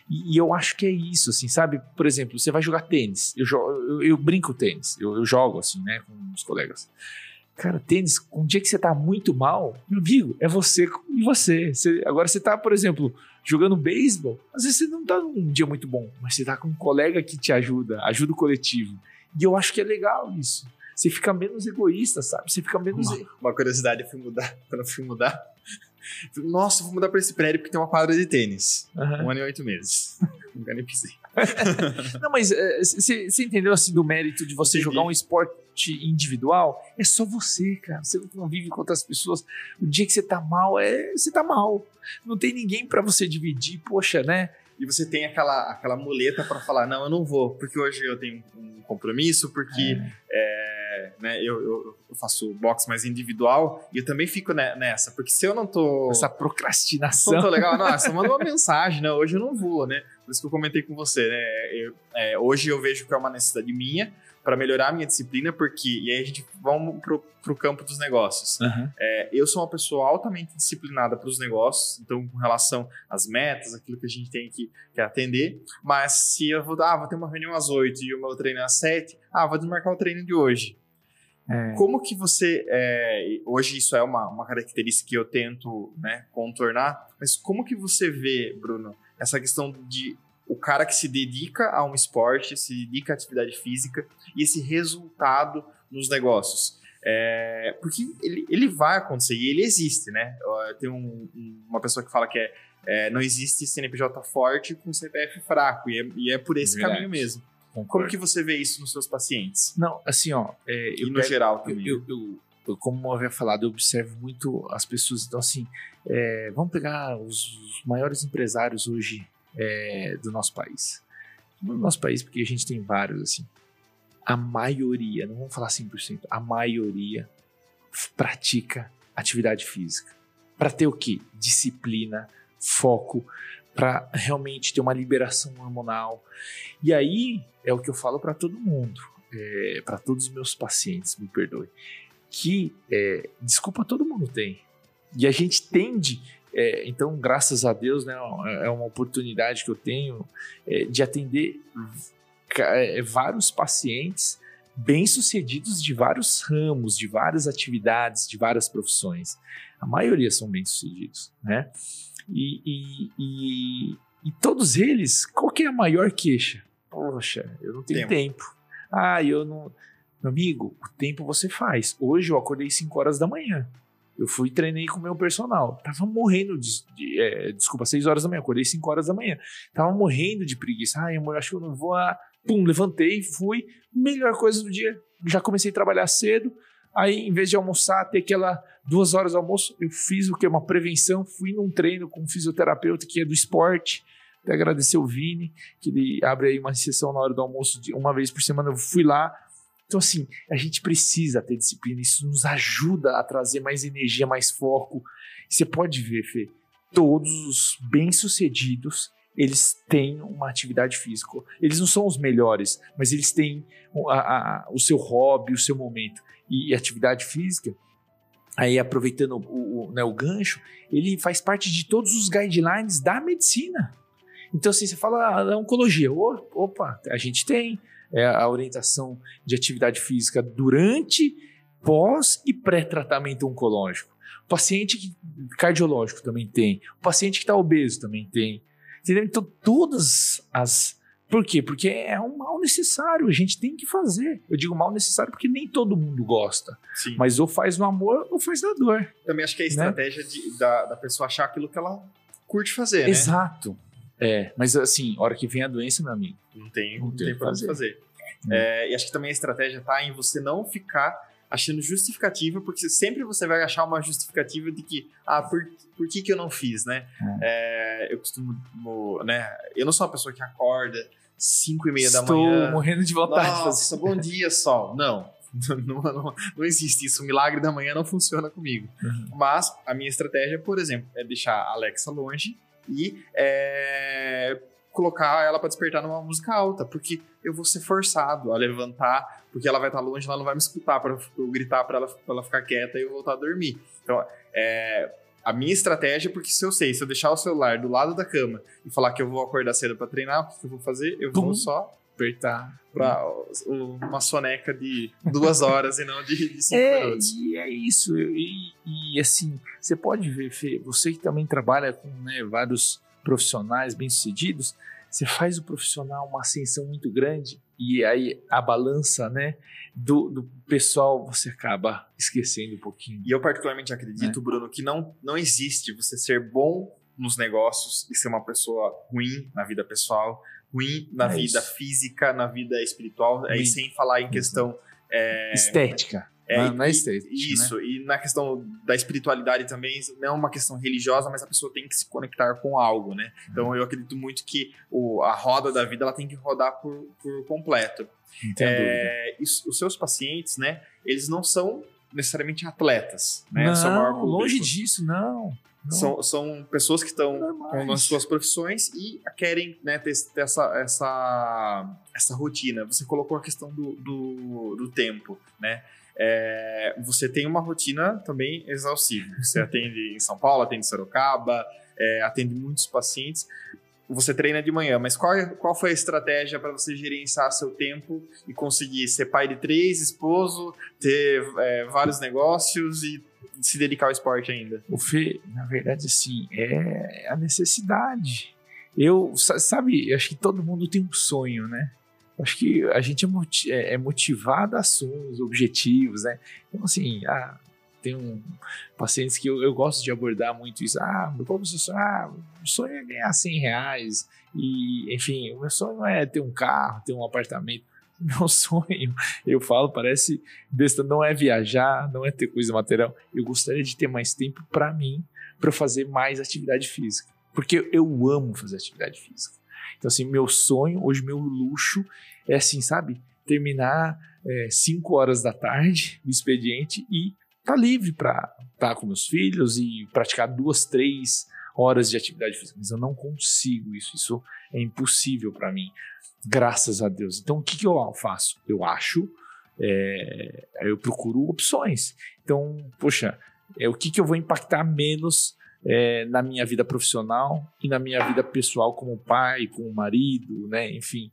e, e, eu acho que é isso, assim, sabe? Por exemplo, você vai jogar tênis, eu, eu, eu brinco tênis, eu, eu jogo assim, né, com os colegas. Cara, tênis, um dia que você tá muito mal, meu amigo, é você e você. você. Agora você tá, por exemplo, jogando beisebol, às vezes você não tá num dia muito bom, mas você tá com um colega que te ajuda, ajuda o coletivo. E eu acho que é legal isso. Você fica menos egoísta, sabe? Você fica menos. Uma, uma curiosidade, eu fui mudar. (laughs) Quando eu fui mudar, nossa, vou mudar para esse prédio porque tem uma quadra de tênis. Uhum. Um ano e oito meses. (laughs) Nunca nem pisei. (laughs) não, mas você uh, entendeu assim do mérito de você Entendi. jogar um esporte individual? É só você, cara. Você não convive com outras pessoas. O dia que você tá mal, é você tá mal. Não tem ninguém para você dividir, poxa, né? E você tem aquela, aquela muleta para falar: não, eu não vou, porque hoje eu tenho um compromisso, porque é. É, né, eu, eu, faço boxe mais individual e eu também fico nessa, porque se eu não tô. Essa procrastinação. Não tô legal, nossa, manda uma mensagem, né? Hoje eu não vou, né? Por isso que eu comentei com você, né? Eu, é, hoje eu vejo que é uma necessidade minha para melhorar a minha disciplina, porque. E aí a gente vamos pro, pro campo dos negócios. Uhum. É, eu sou uma pessoa altamente disciplinada para os negócios, então, com relação às metas, aquilo que a gente tem que, que atender. Mas se eu vou, ah, vou ter uma reunião às 8 e o meu treino é às 7, ah, vou desmarcar o treino de hoje. É. Como que você. É, hoje isso é uma, uma característica que eu tento né, contornar, mas como que você vê, Bruno, essa questão de o cara que se dedica a um esporte, se dedica à atividade física e esse resultado nos negócios? É, porque ele, ele vai acontecer e ele existe, né? Tem um, uma pessoa que fala que é, é, não existe CNPJ forte com CPF fraco, e é, e é por esse Verdade. caminho mesmo. Concordo. Como que você vê isso nos seus pacientes? Não, assim, ó. É, e no pego, geral também. Eu, eu, como eu havia falado, eu observo muito as pessoas. Então, assim, é, vamos pegar os, maiores empresários hoje é, do nosso país. No nosso país, porque a gente tem vários, assim. A maioria, não vamos falar 100%, a maioria pratica atividade física. Para ter o quê? Disciplina, foco, para realmente ter uma liberação hormonal. E aí é o que eu falo para todo mundo, é, para todos os meus pacientes, me perdoe, que é, desculpa todo mundo tem. E a gente tende, é, então graças a Deus, né, é uma oportunidade que eu tenho é, de atender é, vários pacientes bem-sucedidos de vários ramos, de várias atividades, de várias profissões. A maioria são bem-sucedidos, né? E, e, e, e, todos eles, qual que é a maior queixa? Poxa, eu não tenho tempo. tempo. Ah, eu não. Meu amigo, o tempo você faz. Hoje eu acordei 5 horas da manhã. Eu fui treinei com o meu personal. Tava morrendo de. de é, desculpa, 6 horas da manhã. Acordei 5 horas da manhã. Tava morrendo de preguiça. Ai, amor, acho que eu não vou. Ah, pum, levantei, fui. Melhor coisa do dia. Já comecei a trabalhar cedo. Aí, em vez de almoçar, ter aquela duas horas de almoço, eu fiz o que? Uma prevenção. Fui num treino com um fisioterapeuta que é do esporte. Até agradecer o Vini, que ele abre aí uma sessão na hora do almoço de uma vez por semana. Eu fui lá, então, assim, a gente precisa ter disciplina, isso nos ajuda a trazer mais energia, mais foco. Você pode ver, Fê, todos os bem-sucedidos, eles têm uma atividade física. Eles não são os melhores, mas eles têm a, a, o seu hobby, o seu momento. E atividade física, aí aproveitando o, o, né, o gancho, ele faz parte de todos os guidelines da medicina. Então, assim, você fala ah, oncologia, opa, a gente tem é a orientação de atividade física durante, pós e pré-tratamento oncológico. O paciente que, cardiológico também tem. O paciente que está obeso também tem. Entendeu? Então, todas as. Por quê? Porque é um mal necessário, a gente tem que fazer. Eu digo mal necessário porque nem todo mundo gosta. Sim. Mas ou faz no amor ou faz na dor. Também acho que é a né? estratégia né? de, da, da pessoa achar aquilo que ela curte fazer, Exato. né? Exato. É, mas assim, hora que vem a doença, meu amigo. Não tem, não, tem, tem pra fazer. fazer. É. É, e acho que também a estratégia tá em você não ficar achando justificativa, porque sempre você vai achar uma justificativa de que, ah, por, por que, que eu não fiz, né? É. é eu costumo, né? Eu não sou uma pessoa que acorda 5 e meia da manhã. Estou morrendo de vontade Nossa, de fazer. bom dia, sol. Não, (laughs) não, não, não, existe isso. O milagre da manhã não funciona comigo. Uhum. Mas a minha estratégia, por exemplo, é deixar a Alexa longe e é, colocar ela para despertar numa música alta, porque eu vou ser forçado a levantar, porque ela vai estar longe, ela não vai me escutar para eu gritar para ela, pra ela ficar quieta e eu voltar a dormir. Então, é, a minha estratégia, porque se eu sei, se eu deixar o celular do lado da cama e falar que eu vou acordar cedo para treinar, o que eu vou fazer? Eu vou só apertar para uma soneca de duas horas e não de, de cinco é, minutos. E é isso. E, e, assim, você pode ver, Fê, você que também trabalha com né, vários profissionais bem-sucedidos, você faz o profissional uma ascensão muito grande e aí a balança, né, do, do pessoal você acaba esquecendo um pouquinho. E eu particularmente acredito, é. Bruno, que não, não existe você ser bom nos negócios e ser uma pessoa ruim na vida pessoal, ruim na é vida isso. física, na vida espiritual, aí sem falar em questão é, estética. É, não é estética. Né? Isso, né? e na questão da espiritualidade também, não é uma questão religiosa, mas a pessoa tem que se conectar com algo, né? Então uhum. eu acredito muito que o, a roda da vida ela tem que rodar por, por completo. É, os seus pacientes, né, eles não são necessariamente atletas, né? Não, longe disso, não. São, são pessoas que estão com as suas profissões e querem né, ter, ter, essa, essa, essa rotina. Você colocou a questão do, do, do tempo, né? É, você tem uma rotina também exaustiva. Você (laughs) atende em São Paulo, atende em Sorocaba, é, atende muitos pacientes. Você treina de manhã, mas qual, qual foi a estratégia para você gerenciar seu tempo e conseguir ser pai de três, esposo, ter é, vários negócios e se dedicar ao esporte ainda? O Fê, na verdade, assim, é a necessidade. Eu, sabe, acho que todo mundo tem um sonho, né? Acho que a gente é, é, é motivado a ações, objetivos, né? Então, assim, ah, tem um, pacientes que eu, eu, gosto de abordar muito isso. Ah, seu sonho? Ah, o sonho é ganhar 100 reais. E, enfim, o meu sonho é ter um carro, ter um apartamento. (laughs) Meu sonho, eu falo, parece besta, não é viajar, não é ter coisa material. Eu gostaria de ter mais tempo para mim, para fazer mais atividade física. Porque eu amo fazer atividade física. Então, assim, meu sonho, hoje, meu luxo é assim, sabe? Terminar 5 é, horas da tarde (laughs) o expediente e tá livre para estar tá com meus filhos e praticar duas, três horas de atividade física. Mas eu não consigo isso. Isso é impossível para mim graças a Deus. Então, o que, que eu faço? Eu acho, é, eu procuro opções. Então, poxa, é, o que, que eu vou impactar menos é, na minha vida profissional e na minha vida pessoal como pai, como marido, né? Enfim,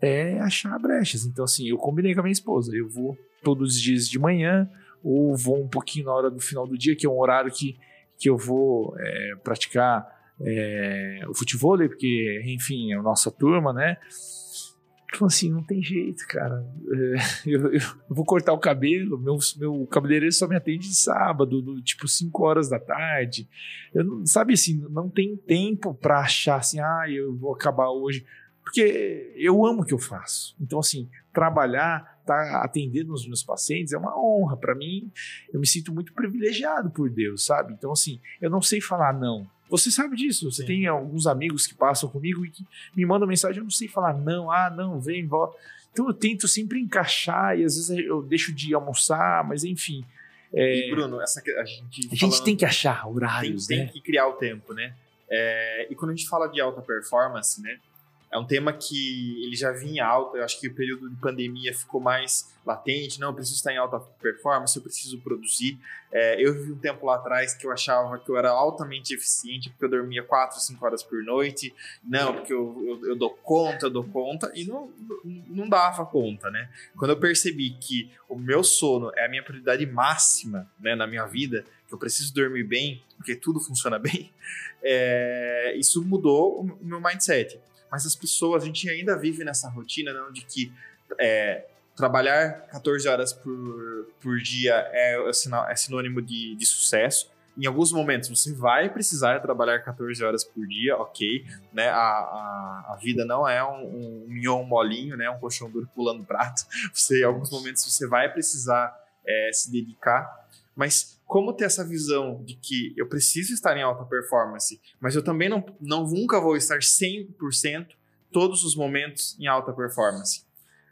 é achar brechas. Então, assim, eu combinei com a minha esposa, eu vou todos os dias de manhã ou vou um pouquinho na hora do final do dia, que é um horário que, que eu vou é, praticar é, o futebol, porque, enfim, é a nossa turma, né? falou assim, não tem jeito, cara. É, (laughs) eu, eu, vou cortar o cabelo, meu, meu cabeleireiro só me atende de sábado, no, tipo 5 horas da tarde. Eu não, sabe assim, não tem tempo para achar assim, ah, eu vou acabar hoje. Porque eu amo o que eu faço. Então, assim, trabalhar, tá atendendo os meus pacientes é uma honra. Para mim, eu me sinto muito privilegiado por Deus, sabe? Então, assim, eu não sei falar não. Você sabe disso. Você Sim. tem alguns amigos que passam comigo e que me mandam mensagem, eu não sei falar não, ah, não, vem, volta. Então eu tento sempre encaixar e às vezes eu deixo de almoçar, mas enfim. É, e Bruno, essa, a gente, a gente tem que achar horários, tem, né? Tem que criar o tempo, né? É, e quando a gente fala de alta performance, né? É um tema que ele já vinha alta. Eu acho que o período de pandemia ficou mais latente. Não, eu preciso estar em alta performance, eu preciso produzir. É, eu vivi um tempo lá atrás que eu achava que eu era altamente eficiente porque eu dormia 4, 5 horas por noite. Não, porque eu, eu, eu dou conta, eu dou conta. E não, não dava conta, né? Quando eu percebi que o meu sono é a minha prioridade máxima né, na minha vida, que eu preciso dormir bem, porque tudo funciona (laughs) bem, é, isso mudou o meu mindset mas as pessoas, a gente ainda vive nessa rotina não, de que é, trabalhar 14 horas por, por dia é, é sinônimo de, de sucesso. Em alguns momentos você vai precisar trabalhar 14 horas por dia, ok, né? A, a, a vida não é um, um mignon molinho, né? Um colchão duro pulando prato. (laughs) Você, em alguns momentos você vai precisar é, se dedicar, mas como ter essa visão de que eu preciso estar em alta performance, mas eu também não, não nunca vou estar 100% todos os momentos em alta performance?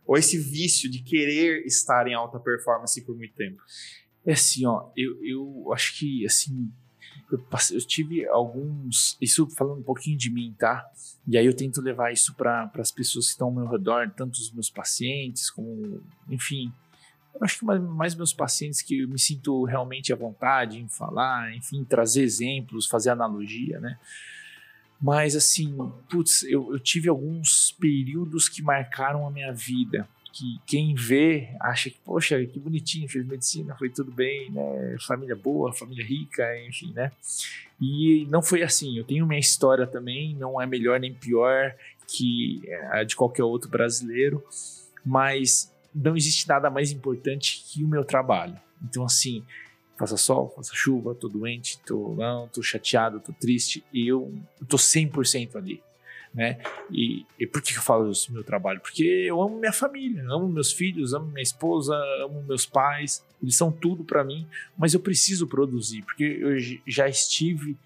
Ou esse vício de querer estar em alta performance por muito tempo? É assim, ó, eu, eu acho que, assim, eu, passei, eu tive alguns. Isso falando um pouquinho de mim, tá? E aí eu tento levar isso para as pessoas que estão ao meu redor, tanto os meus pacientes, como, enfim, eu acho que mais, mais, meus pacientes que eu me sinto realmente à vontade em falar, enfim, trazer exemplos, fazer analogia, né? Mas assim, putz, eu, eu tive alguns períodos que marcaram a minha vida. Que quem vê acha que, poxa, que bonitinho, fez medicina, foi tudo bem, né? Família boa, família rica, enfim, né? E não foi assim. Eu tenho minha história também, não é melhor nem pior que a de qualquer outro brasileiro, mas não existe nada mais importante que o meu trabalho. Então, assim, faça sol, faça chuva, tô doente, tô não, tô chateado, tô triste, e eu, eu tô 100% ali, né? E, e por que eu falo isso meu trabalho? Porque eu amo minha família, amo meus filhos, amo minha esposa, amo meus pais, eles são tudo para mim, mas eu preciso produzir, porque eu já estive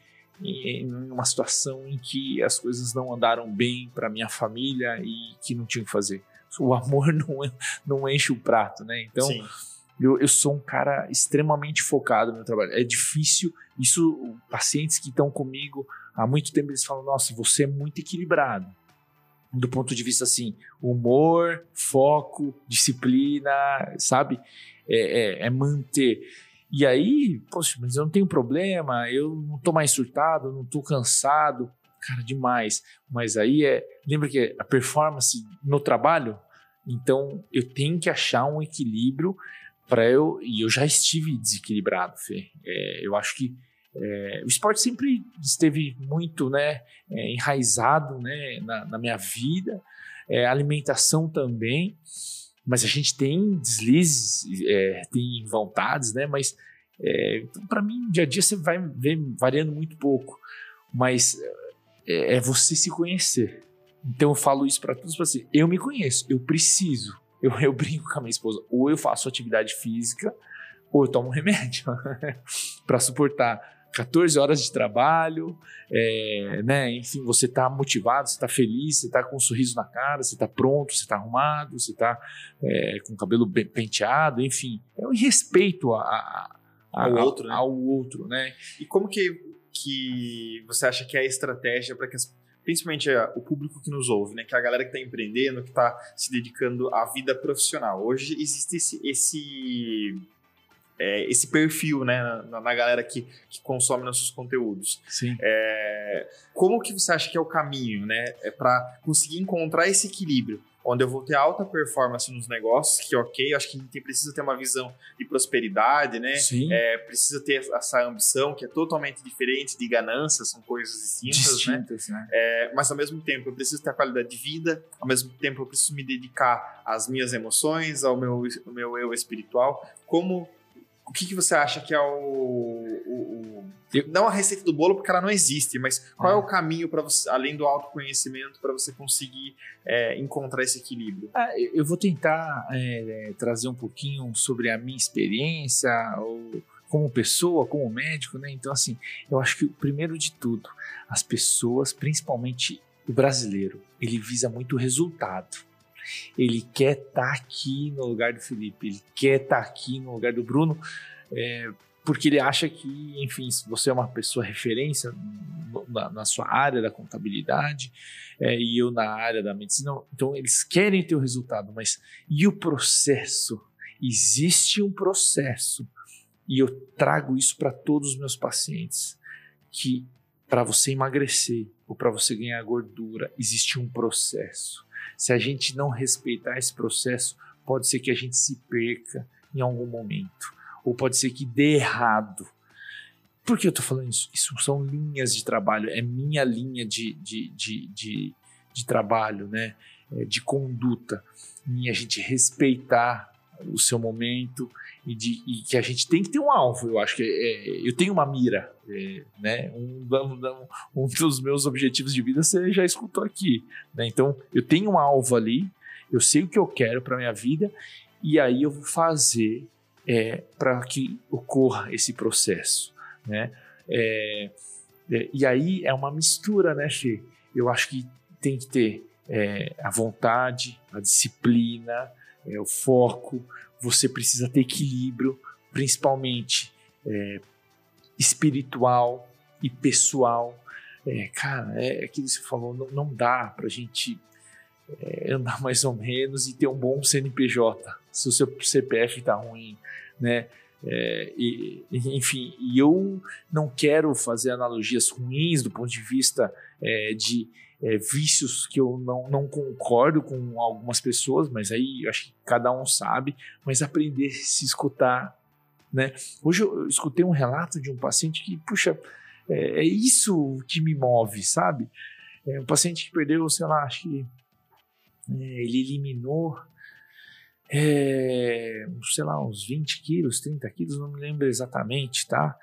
em uma situação em que as coisas não andaram bem para minha família e que não tinha que fazer o amor (laughs) não, não enche o prato, né? Então, eu, eu sou um cara extremamente focado no meu trabalho. É difícil, isso, pacientes que estão comigo há muito tempo, eles falam, nossa, você é muito equilibrado. Do ponto de vista, assim, humor, foco, disciplina, sabe? É, é, é manter. E aí, poxa, mas eu não tenho problema, eu não tô mais surtado, não tô cansado cara, demais. Mas aí é. Lembra que a performance no trabalho? Então eu tenho que achar um equilíbrio para eu. E eu já estive desequilibrado, Fê. É, eu acho que é, o esporte sempre esteve muito né, é, enraizado né, na, na, minha vida, é, alimentação também, mas a gente tem deslizes, é, tem vontades, né? Mas é, então, para mim, dia a dia você vai ver variando muito pouco, mas é, é você se conhecer. Então eu falo isso para todos você. Eu me conheço, eu preciso. Eu, eu (laughs) brinco com a minha esposa. Ou eu faço atividade física, ou eu tomo remédio (laughs) para suportar 14 horas de trabalho, é, né? Enfim, você está motivado, você está feliz, você está com um sorriso na cara, você está pronto, você está arrumado, você está é, com o cabelo bem penteado, enfim, é um respeito a, a, a, ao, outro, né? ao outro, né? E como que que você acha que é a estratégia para que as, principalmente é, o público que nos ouve, né, que é a galera que está empreendendo, que está se dedicando à vida profissional. Hoje existe esse, esse, é, esse perfil né, na, na, galera que, que consome nossos conteúdos. Sim. É, como que você acha que é o caminho né, é para conseguir encontrar esse equilíbrio? Onde eu vou ter alta performance nos negócios, que ok, acho que a gente precisa ter uma visão de prosperidade, né? Sim. É, precisa ter essa ambição que é totalmente diferente de ganância, são coisas distintas, Distintas, né? né? É, mas ao mesmo tempo eu preciso ter a qualidade de vida, ao mesmo tempo eu preciso me dedicar às minhas emoções, ao meu, ao meu eu espiritual. Como o que, que você acha que é o, o, o- não a receita do bolo porque ela não existe, mas qual é, É. o caminho para você, além do autoconhecimento, para você conseguir é, encontrar esse equilíbrio? Ah, eu vou tentar é, é, trazer um pouquinho sobre a minha experiência, ou como pessoa, como médico, né? Então, assim, eu acho que, primeiro de tudo, as pessoas, principalmente o brasileiro, ele visa muito o resultado. Ele quer estar aqui no lugar do Felipe, ele quer estar aqui no lugar do Bruno, é, porque ele acha que, enfim, se você é uma pessoa referência na, na sua área da contabilidade, é, e eu na área da medicina. Então, eles querem ter o resultado, mas e o processo? Existe um processo, e eu trago isso para todos os meus pacientes, que para você emagrecer ou para você ganhar gordura, existe um processo. Se a gente não respeitar esse processo, pode ser que a gente se perca em algum momento, ou pode ser que dê errado. Por que eu estou falando isso? Isso são linhas de trabalho, é minha linha de, de, de, de, de trabalho, né? É, de conduta, em a gente respeitar o seu momento e, de, e que a gente tem que ter um alvo. Eu acho que é, eu tenho uma mira, é, né? Um, da- um dos meus objetivos de vida você já escutou aqui, né? Então eu tenho um alvo ali, eu sei o que eu quero para minha vida e aí eu vou fazer é, para que ocorra esse processo, né? É, é, e aí é uma mistura, né, Fê? Eu acho que tem que ter é, a vontade, a disciplina, é, o foco. Você precisa ter equilíbrio, principalmente é, espiritual e pessoal. É, cara, é aquilo que você falou, não, não dá pra gente é, andar mais ou menos e ter um bom CNPJ se o seu CPF tá ruim, né? É, e, enfim, eu não quero fazer analogias ruins do ponto de vista é, de é, vícios que eu não, não concordo com algumas pessoas, mas aí acho que cada um sabe, mas aprender a se escutar, né? Hoje eu, eu escutei um relato de um paciente que, puxa, é, é isso que me move, sabe? É um paciente que perdeu, sei lá, acho que é, ele eliminou é, sei lá, uns 20 quilos, 30 quilos, não me lembro exatamente, tá?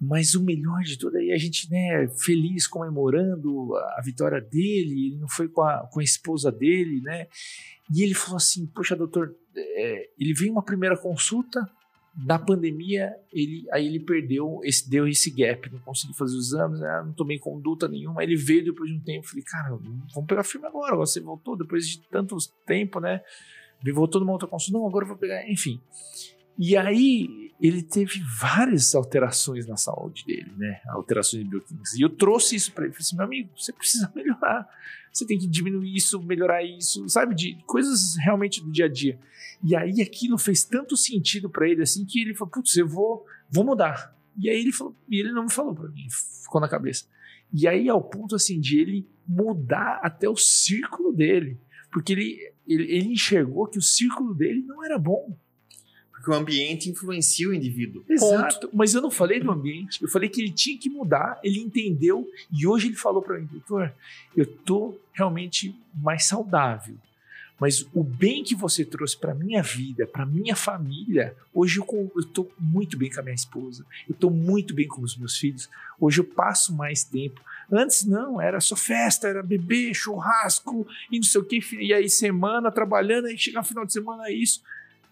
Mas o melhor de tudo aí, a gente, né, feliz comemorando a vitória dele, ele não foi com a, com a esposa dele, né? E ele falou assim: Poxa, doutor, é, ele veio uma primeira consulta, na pandemia, ele, aí ele perdeu, esse, deu esse gap, não consegui fazer os exames, né, não tomei conduta nenhuma. Ele veio depois de um tempo, falei, cara, vamos pegar firme agora. Você voltou depois de tanto tempo, né? Voltou numa outra consulta, não, agora eu vou pegar, enfim. E aí ele teve várias alterações na saúde dele, né? Alterações bioquímicas. E eu trouxe isso para ele. Falei assim, meu amigo, você precisa (laughs) melhorar. Você tem que diminuir isso, melhorar isso, sabe? De coisas realmente do dia a dia. E aí aquilo fez tanto sentido para ele assim que ele falou, putz, eu vou, vou mudar. E aí ele falou, e ele não me falou para mim, ficou na cabeça. E aí ao ponto assim de ele mudar até o círculo dele, porque ele, ele, ele enxergou que o círculo dele não era bom. Porque o ambiente influencia o indivíduo. Exato. Mas eu não falei do ambiente. Eu falei que ele tinha que mudar. Ele entendeu. E hoje ele falou para mim, doutor, eu tô realmente mais saudável. Mas o bem que você trouxe para minha vida, para minha família, hoje eu, tô muito bem com a minha esposa. Eu tô muito bem com os meus filhos. Hoje eu passo mais tempo. Antes não, era só festa, era bebê, churrasco e não sei o que. E aí semana trabalhando, aí chegar final de semana é isso.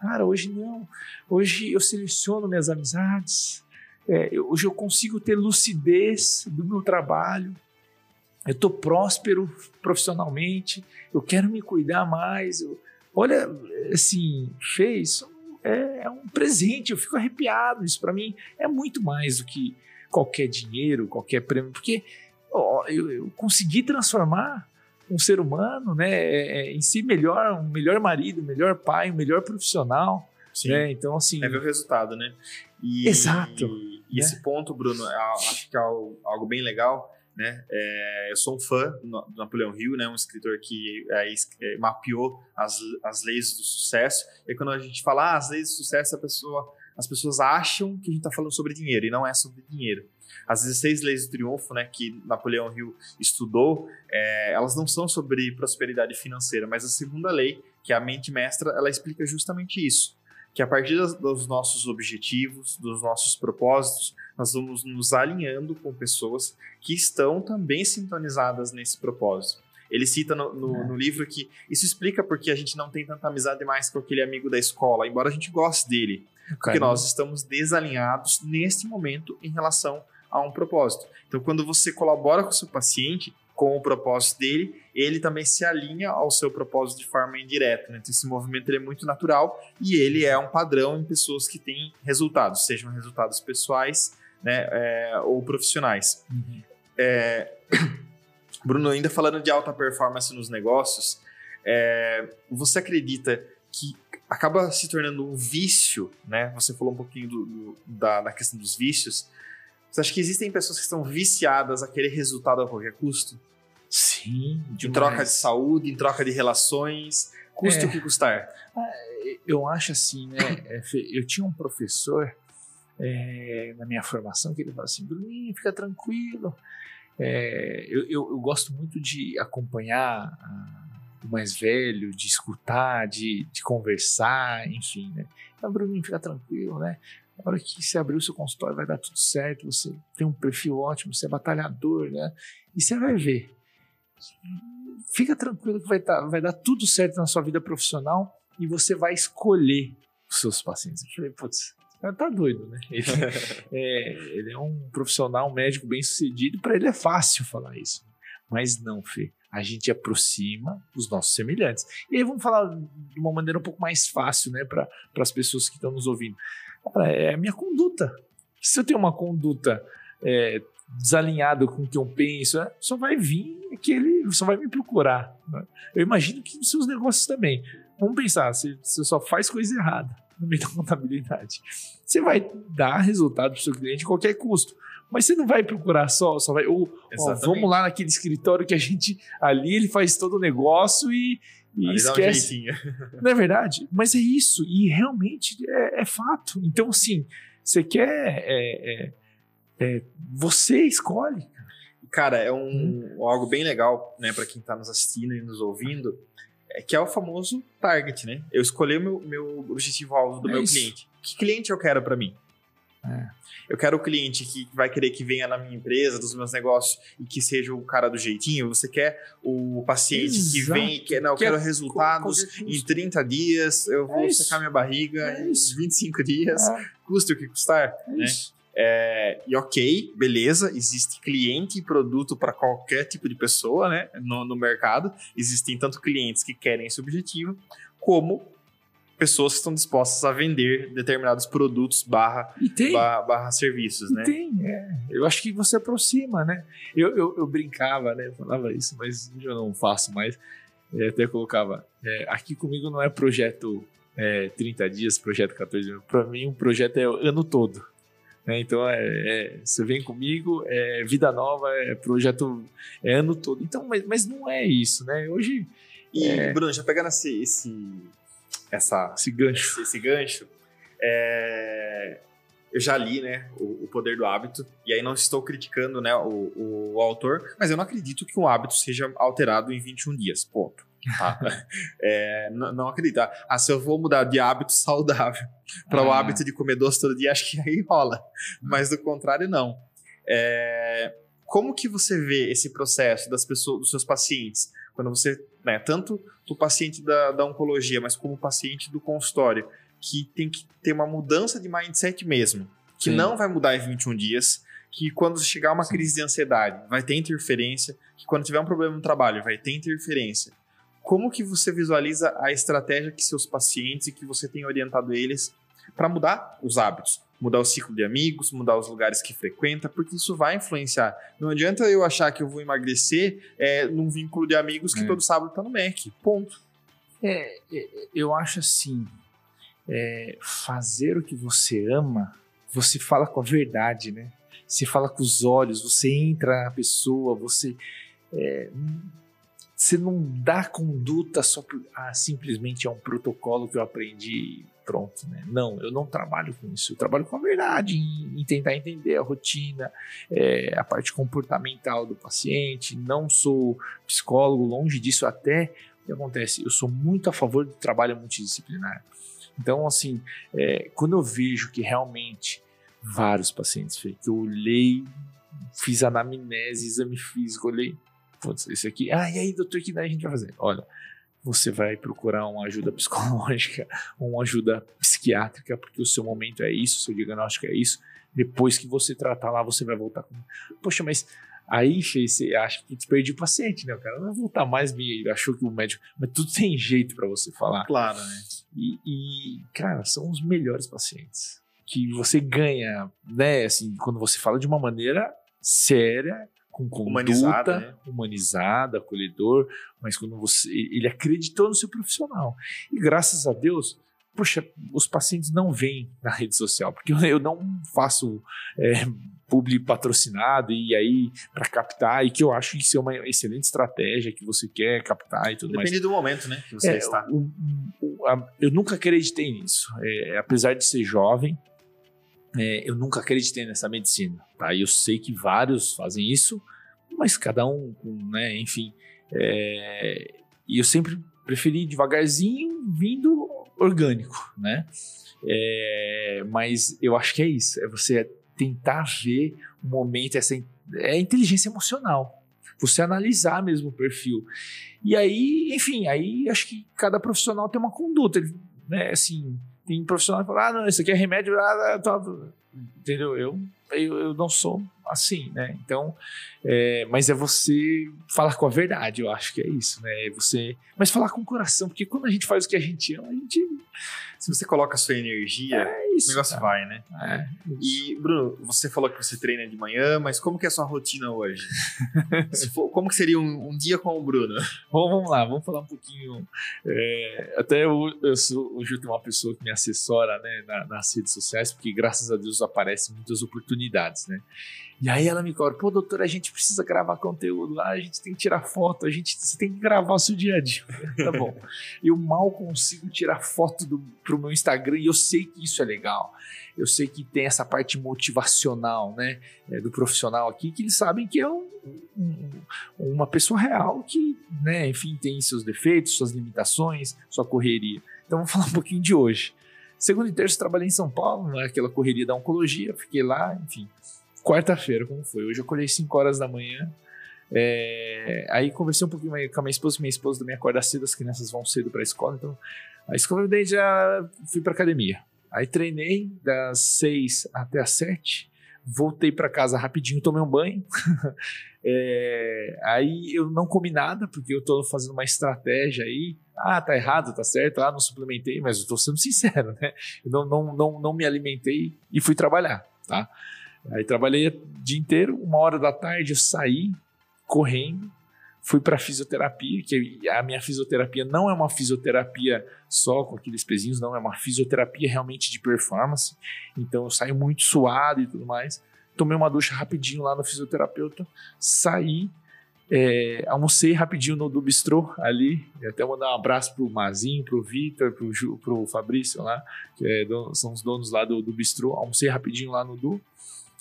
Cara, hoje não. Hoje eu seleciono minhas amizades. É, hoje eu consigo ter lucidez do meu trabalho. Eu estou próspero profissionalmente. Eu quero me cuidar mais. Eu, olha, assim, fez. É, é um presente. Eu fico arrepiado. Isso para mim é muito mais do que qualquer dinheiro, qualquer prêmio, porque ó, eu, eu consegui transformar um ser humano, né, é, em si melhor, um melhor marido, um melhor pai, um melhor profissional, Sim. né? Então assim, É ver o resultado, né? E, Exato. E, e esse ponto, Bruno, é, acho que é algo, bem legal. né? É, eu sou um fã do Napoleão Hill, né? Um escritor que é, é, mapeou as, as leis do sucesso. E quando a gente fala ah, as leis do sucesso, a pessoa, as pessoas acham que a gente está falando sobre dinheiro e não é sobre dinheiro. As 16 leis do triunfo, né, que Napoleão Hill estudou, é, elas não são sobre prosperidade financeira, mas a segunda lei, que é a mente mestra, ela explica justamente isso que a partir dos nossos objetivos, dos nossos propósitos, nós vamos nos alinhando com pessoas que estão também sintonizadas nesse propósito. Ele cita no, no, é. no, livro que isso explica porque a gente não tem tanta amizade mais com aquele amigo da escola, embora a gente goste dele. Porque nós estamos desalinhados neste momento em relação a um propósito. Então, quando você colabora com o seu paciente, com o propósito dele, ele também se alinha ao seu propósito de forma indireta. Né? Então, esse movimento é muito natural e ele é um padrão em pessoas que têm resultados, sejam resultados pessoais né, é, ou profissionais. Uhum. É, (coughs) Bruno, ainda falando de alta performance nos negócios, é, você acredita que acaba se tornando um vício, né? Você falou um pouquinho do, do, da, da questão dos vícios. Você acha que existem pessoas que estão viciadas a querer resultado a qualquer custo? Sim. Demais. Em troca de saúde, em troca de relações, custe é. o que custar. Ah, eu acho assim, né? É, eu tinha um professor é, na minha formação que ele falava assim: Bruninho, fica tranquilo. É, eu, eu, eu, gosto muito de acompanhar o mais velho, de escutar, de, de conversar, enfim, né? Então, Bruninho, fica tranquilo, né? Na hora que você abrir o seu consultório, vai dar tudo certo, você tem um perfil ótimo, você é batalhador, né? E você vai ver. Fica tranquilo que vai, tá, vai dar tudo certo na sua vida profissional e você vai escolher os seus pacientes. Eu falei, putz, tá doido, né? Ele (laughs) é, ele é um profissional, um médico bem sucedido, para ele é fácil falar isso. Mas não, Fê. A gente aproxima os nossos semelhantes. E aí vamos falar de uma maneira um pouco mais fácil, né, para as pessoas que estão nos ouvindo. Cara, é a minha conduta. Se eu tenho uma conduta é, desalinhada com o que eu penso, é, só vai vir aquele, só vai me procurar. Né? Eu imagino que nos seus negócios também. Vamos pensar, se você só faz coisa errada no meio da contabilidade, você vai dar resultado para o seu cliente a qualquer custo. Mas você não vai procurar só, só vai. Ou, ó, vamos lá naquele escritório que a gente. Ali ele faz todo o negócio e, e esquece. Um (laughs) Não é verdade? Mas é isso, e realmente é, é fato. Então, assim, você quer. É, é, é você escolhe. Cara, é um, hum. algo bem legal, né, para quem está nos assistindo e nos ouvindo, é que é o famoso target, né? Eu escolhi o meu, meu objetivo-alvo do é meu isso. cliente. Que cliente eu quero para mim? É. Eu quero o cliente que vai querer que venha na minha empresa, dos meus negócios, e que seja o cara do jeitinho. Você quer o paciente Exato. que vem, que, não, eu quero resultados em 30 dias, eu vou é secar minha barriga é em 25 dias, é. custe o que custar, é né? É, e ok, beleza, existe cliente e produto para qualquer tipo de pessoa né, no, no mercado. Existem tanto clientes que querem esse objetivo, como pessoas que estão dispostas a vender determinados produtos barra, barra, barra, serviços, e né? Tem, é. Eu acho que você aproxima, né? Eu, eu, eu brincava, né? Eu falava isso, mas eu não faço mais. Eu até colocava, é, aqui comigo não é projeto é, 30 dias, projeto 14 dias. Para mim, um projeto é o ano todo. Né? Então, é, é, você vem comigo, é vida nova, é projeto é ano todo. Então, mas, mas não é isso, né? Hoje. E, é Bruno, já pegando esse, esse essa, esse gancho. Esse, esse gancho é, eu já li, né, o, o, Poder do Hábito, e aí não estou criticando, né, o, o, o, autor, mas eu não acredito que um hábito seja alterado em 21 dias, ponto. Tá? (laughs) é, não, não acredito. Ah, se eu vou mudar de hábito saudável para ah. o hábito de comer doce todo dia, acho que aí rola, mas do contrário, não. É, como que você vê esse processo das pessoas, dos seus pacientes, quando você, né, tanto do paciente da, da oncologia, mas como paciente do consultório, que tem que ter uma mudança de mindset mesmo, que Sim. não vai mudar em 21 dias, que quando chegar uma crise de ansiedade vai ter interferência, que quando tiver um problema no trabalho vai ter interferência. Como que você visualiza a estratégia que seus pacientes e que você tem orientado eles para mudar os hábitos? Mudar o ciclo de amigos, mudar os lugares que frequenta, porque isso vai influenciar. Não adianta eu achar que eu vou emagrecer é, num vínculo de amigos que é. todo sábado tá no Mac. Ponto. É, é, eu acho assim, é, fazer o que você ama, você fala com a verdade, né? você fala com os olhos, você entra na pessoa, você. É, você não dá conduta só por. Ah, simplesmente é um protocolo que eu aprendi pronto, né? Não, eu não trabalho com isso. Eu trabalho com a verdade, em, em tentar entender a rotina, é, a parte comportamental do paciente. Não sou psicólogo, longe disso. Até o que acontece? Eu sou muito a favor do trabalho multidisciplinar. Então, assim, é, quando eu vejo que realmente vários pacientes que eu olhei, fiz anamnese, exame físico, olhei, putz, esse aqui, ah, e aí, doutor, que a gente vai fazer? Olha, você vai procurar uma ajuda (laughs) psicológica, uma ajuda psiquiátrica, porque o seu momento é isso, o seu diagnóstico é isso. Depois que você tratar lá, você vai voltar com. Poxa, mas aí você acha que perdi o paciente, né? O cara não vai voltar mais, me achou que o médico. Mas tudo tem jeito para você falar. Claro, né? E, e, cara, são os melhores pacientes. Que você ganha, né? Assim, quando você fala de uma maneira séria com conduta humanizada, né? humanizada, acolhedor, mas quando você ele acreditou no seu profissional. E graças a Deus, poxa, os pacientes não vêm na rede social, porque eu não faço é, publi patrocinado e aí para captar, e que eu acho isso é uma excelente estratégia que você quer captar e tudo Depende mais. Depende do momento, né, que você é, está. O, o, a, eu nunca acreditei nisso, é, apesar de ser jovem, é, eu nunca acreditei nessa medicina, tá? Eu sei que vários fazem isso, mas cada um, né, enfim. É, e eu sempre preferi devagarzinho, vindo orgânico, né? É, mas eu acho que é isso, é você tentar ver o momento, essa é inteligência emocional, você analisar mesmo o perfil. E aí, enfim, aí acho que cada profissional tem uma conduta, né? Assim, tem profissional que fala, ah, não, isso aqui é remédio, ah, tá, entendeu? Eu, eu, eu não sou assim, né? Então, é, mas é você falar com a verdade, eu acho que é isso, né? É você, mas falar com o coração, porque quando a gente faz o que a gente ama, a gente se você coloca a sua energia, é isso, o negócio cara. vai, né? É, e, Bruno, você falou que você treina de manhã, mas como que é a sua rotina hoje? (laughs) for, como que seria um, um, dia com o Bruno? Bom, vamos lá, vamos falar um pouquinho. É, até eu, eu sou, hoje eu tenho uma pessoa que me assessora né, na, nas redes sociais, porque graças a Deus aparecem muitas oportunidades, né? E aí ela me cobra, pô, doutor, a gente precisa gravar conteúdo lá, a gente tem que tirar foto, a gente tem que gravar o seu dia a dia. (laughs) tá bom. Eu mal consigo tirar foto do, pro meu Instagram e eu sei que isso é legal. Eu sei que tem essa parte motivacional, né, é, do profissional aqui, que eles sabem que é um, um, uma pessoa real que, né, enfim, tem seus defeitos, suas limitações, sua correria. Então vamos falar um pouquinho de hoje. Segundo e terço trabalhei em São Paulo, naquela né, correria da oncologia, fiquei lá, enfim quarta-feira, como foi. Hoje eu acordei 5 horas da manhã. É, aí conversei um pouquinho com a minha esposa, minha esposa também acorda cedo, as crianças vão cedo para a escola, então aí escovei o dente já fui para academia. Aí treinei das 6 até as 7, voltei para casa rapidinho, tomei um banho. (laughs) é, aí eu não comi nada, porque eu tô fazendo uma estratégia aí. Ah, tá errado, tá certo, ah, não suplementei, mas eu tô sendo sincero, né? Eu não, não, não, não me alimentei e fui trabalhar, tá? Aí trabalhei o dia inteiro, uma hora da tarde eu saí correndo, fui para fisioterapia, que a minha fisioterapia não é uma fisioterapia só com aqueles pezinhos, não, é uma fisioterapia realmente de performance. Então eu saio muito suado e tudo mais. Tomei uma ducha rapidinho lá no fisioterapeuta, saí, é, almocei rapidinho no do bistrô ali, até mandar um abraço pro Mazinho, pro Vitor, pro, pro Fabrício lá, que é, são os donos lá do, do bistrô. Almocei rapidinho lá no do,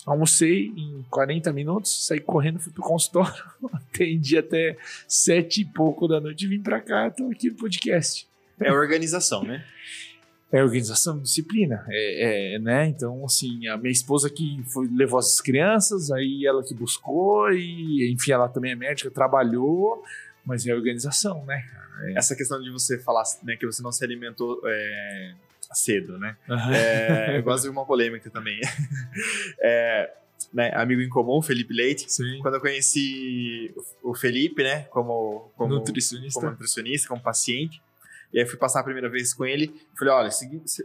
Almocei em 40 minutos, saí correndo, fui pro consultório, (laughs) atendi até sete e pouco da noite e vim pra cá, tô aqui no podcast. É organização, né? É organização, disciplina, é, é, né? Então, assim, a minha esposa que foi, levou as crianças, aí ela que buscou, e enfim, ela também é médica, trabalhou, mas é organização, né? É. Essa questão de você falar né, que você não se alimentou é, cedo, né? Uhum. É, de uma polêmica também. (laughs) é, né, amigo em comum, Felipe Leite. Sim. Quando eu conheci o Felipe, né, como, como nutricionista, como, nutricionista, como paciente, e aí fui passar a primeira vez com ele, falei, olha,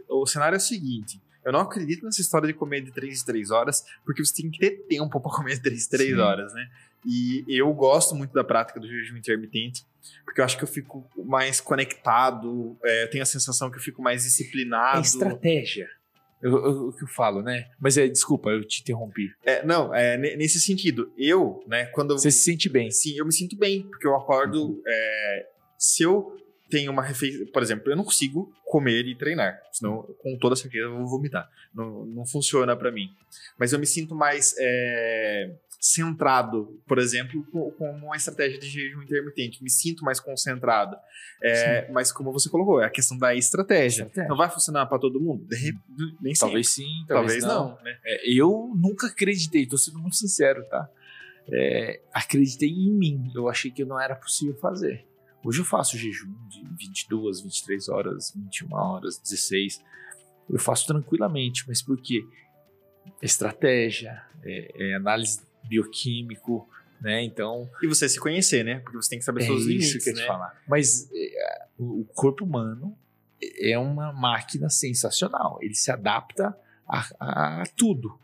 o cenário é o seguinte, eu não acredito nessa história de comer de 3 em 3 horas, porque você tem que ter tempo para comer de 3 em 3 Sim. horas, né? E eu gosto muito da prática do jejum intermitente, porque eu acho que eu fico mais conectado, é, eu tenho a sensação que eu fico mais disciplinado. É estratégia. o que eu falo, né? Mas é, desculpa, eu te interrompi. É, não, é, nesse sentido, eu, né, quando. Você se sente bem? Sim, eu me sinto bem, porque eu acordo. Uhum. É, se eu tenho uma refeição. Por exemplo, eu não consigo comer e treinar, senão com toda certeza eu vou vomitar. Não, não funciona para mim. Mas eu me sinto mais. É, centrado, por exemplo, com, uma estratégia de jejum intermitente. Me sinto mais concentrado. É, mas como você colocou, é a questão da estratégia. estratégia. Não vai funcionar para todo mundo? De, nem talvez sempre. sim, talvez, talvez não. não né? é, eu nunca acreditei, estou sendo muito sincero, tá? É, acreditei em mim. Eu achei que não era possível fazer. Hoje eu faço jejum de 22, 23 horas, 21 horas, 16. Eu faço tranquilamente, mas por quê? Estratégia, é, é análise bioquímico, né? Então. E você se conhecer, né? Porque você tem que saber é seus limites, que né? falar. Mas é, o corpo humano é uma máquina sensacional. Ele se adapta a, a, a tudo.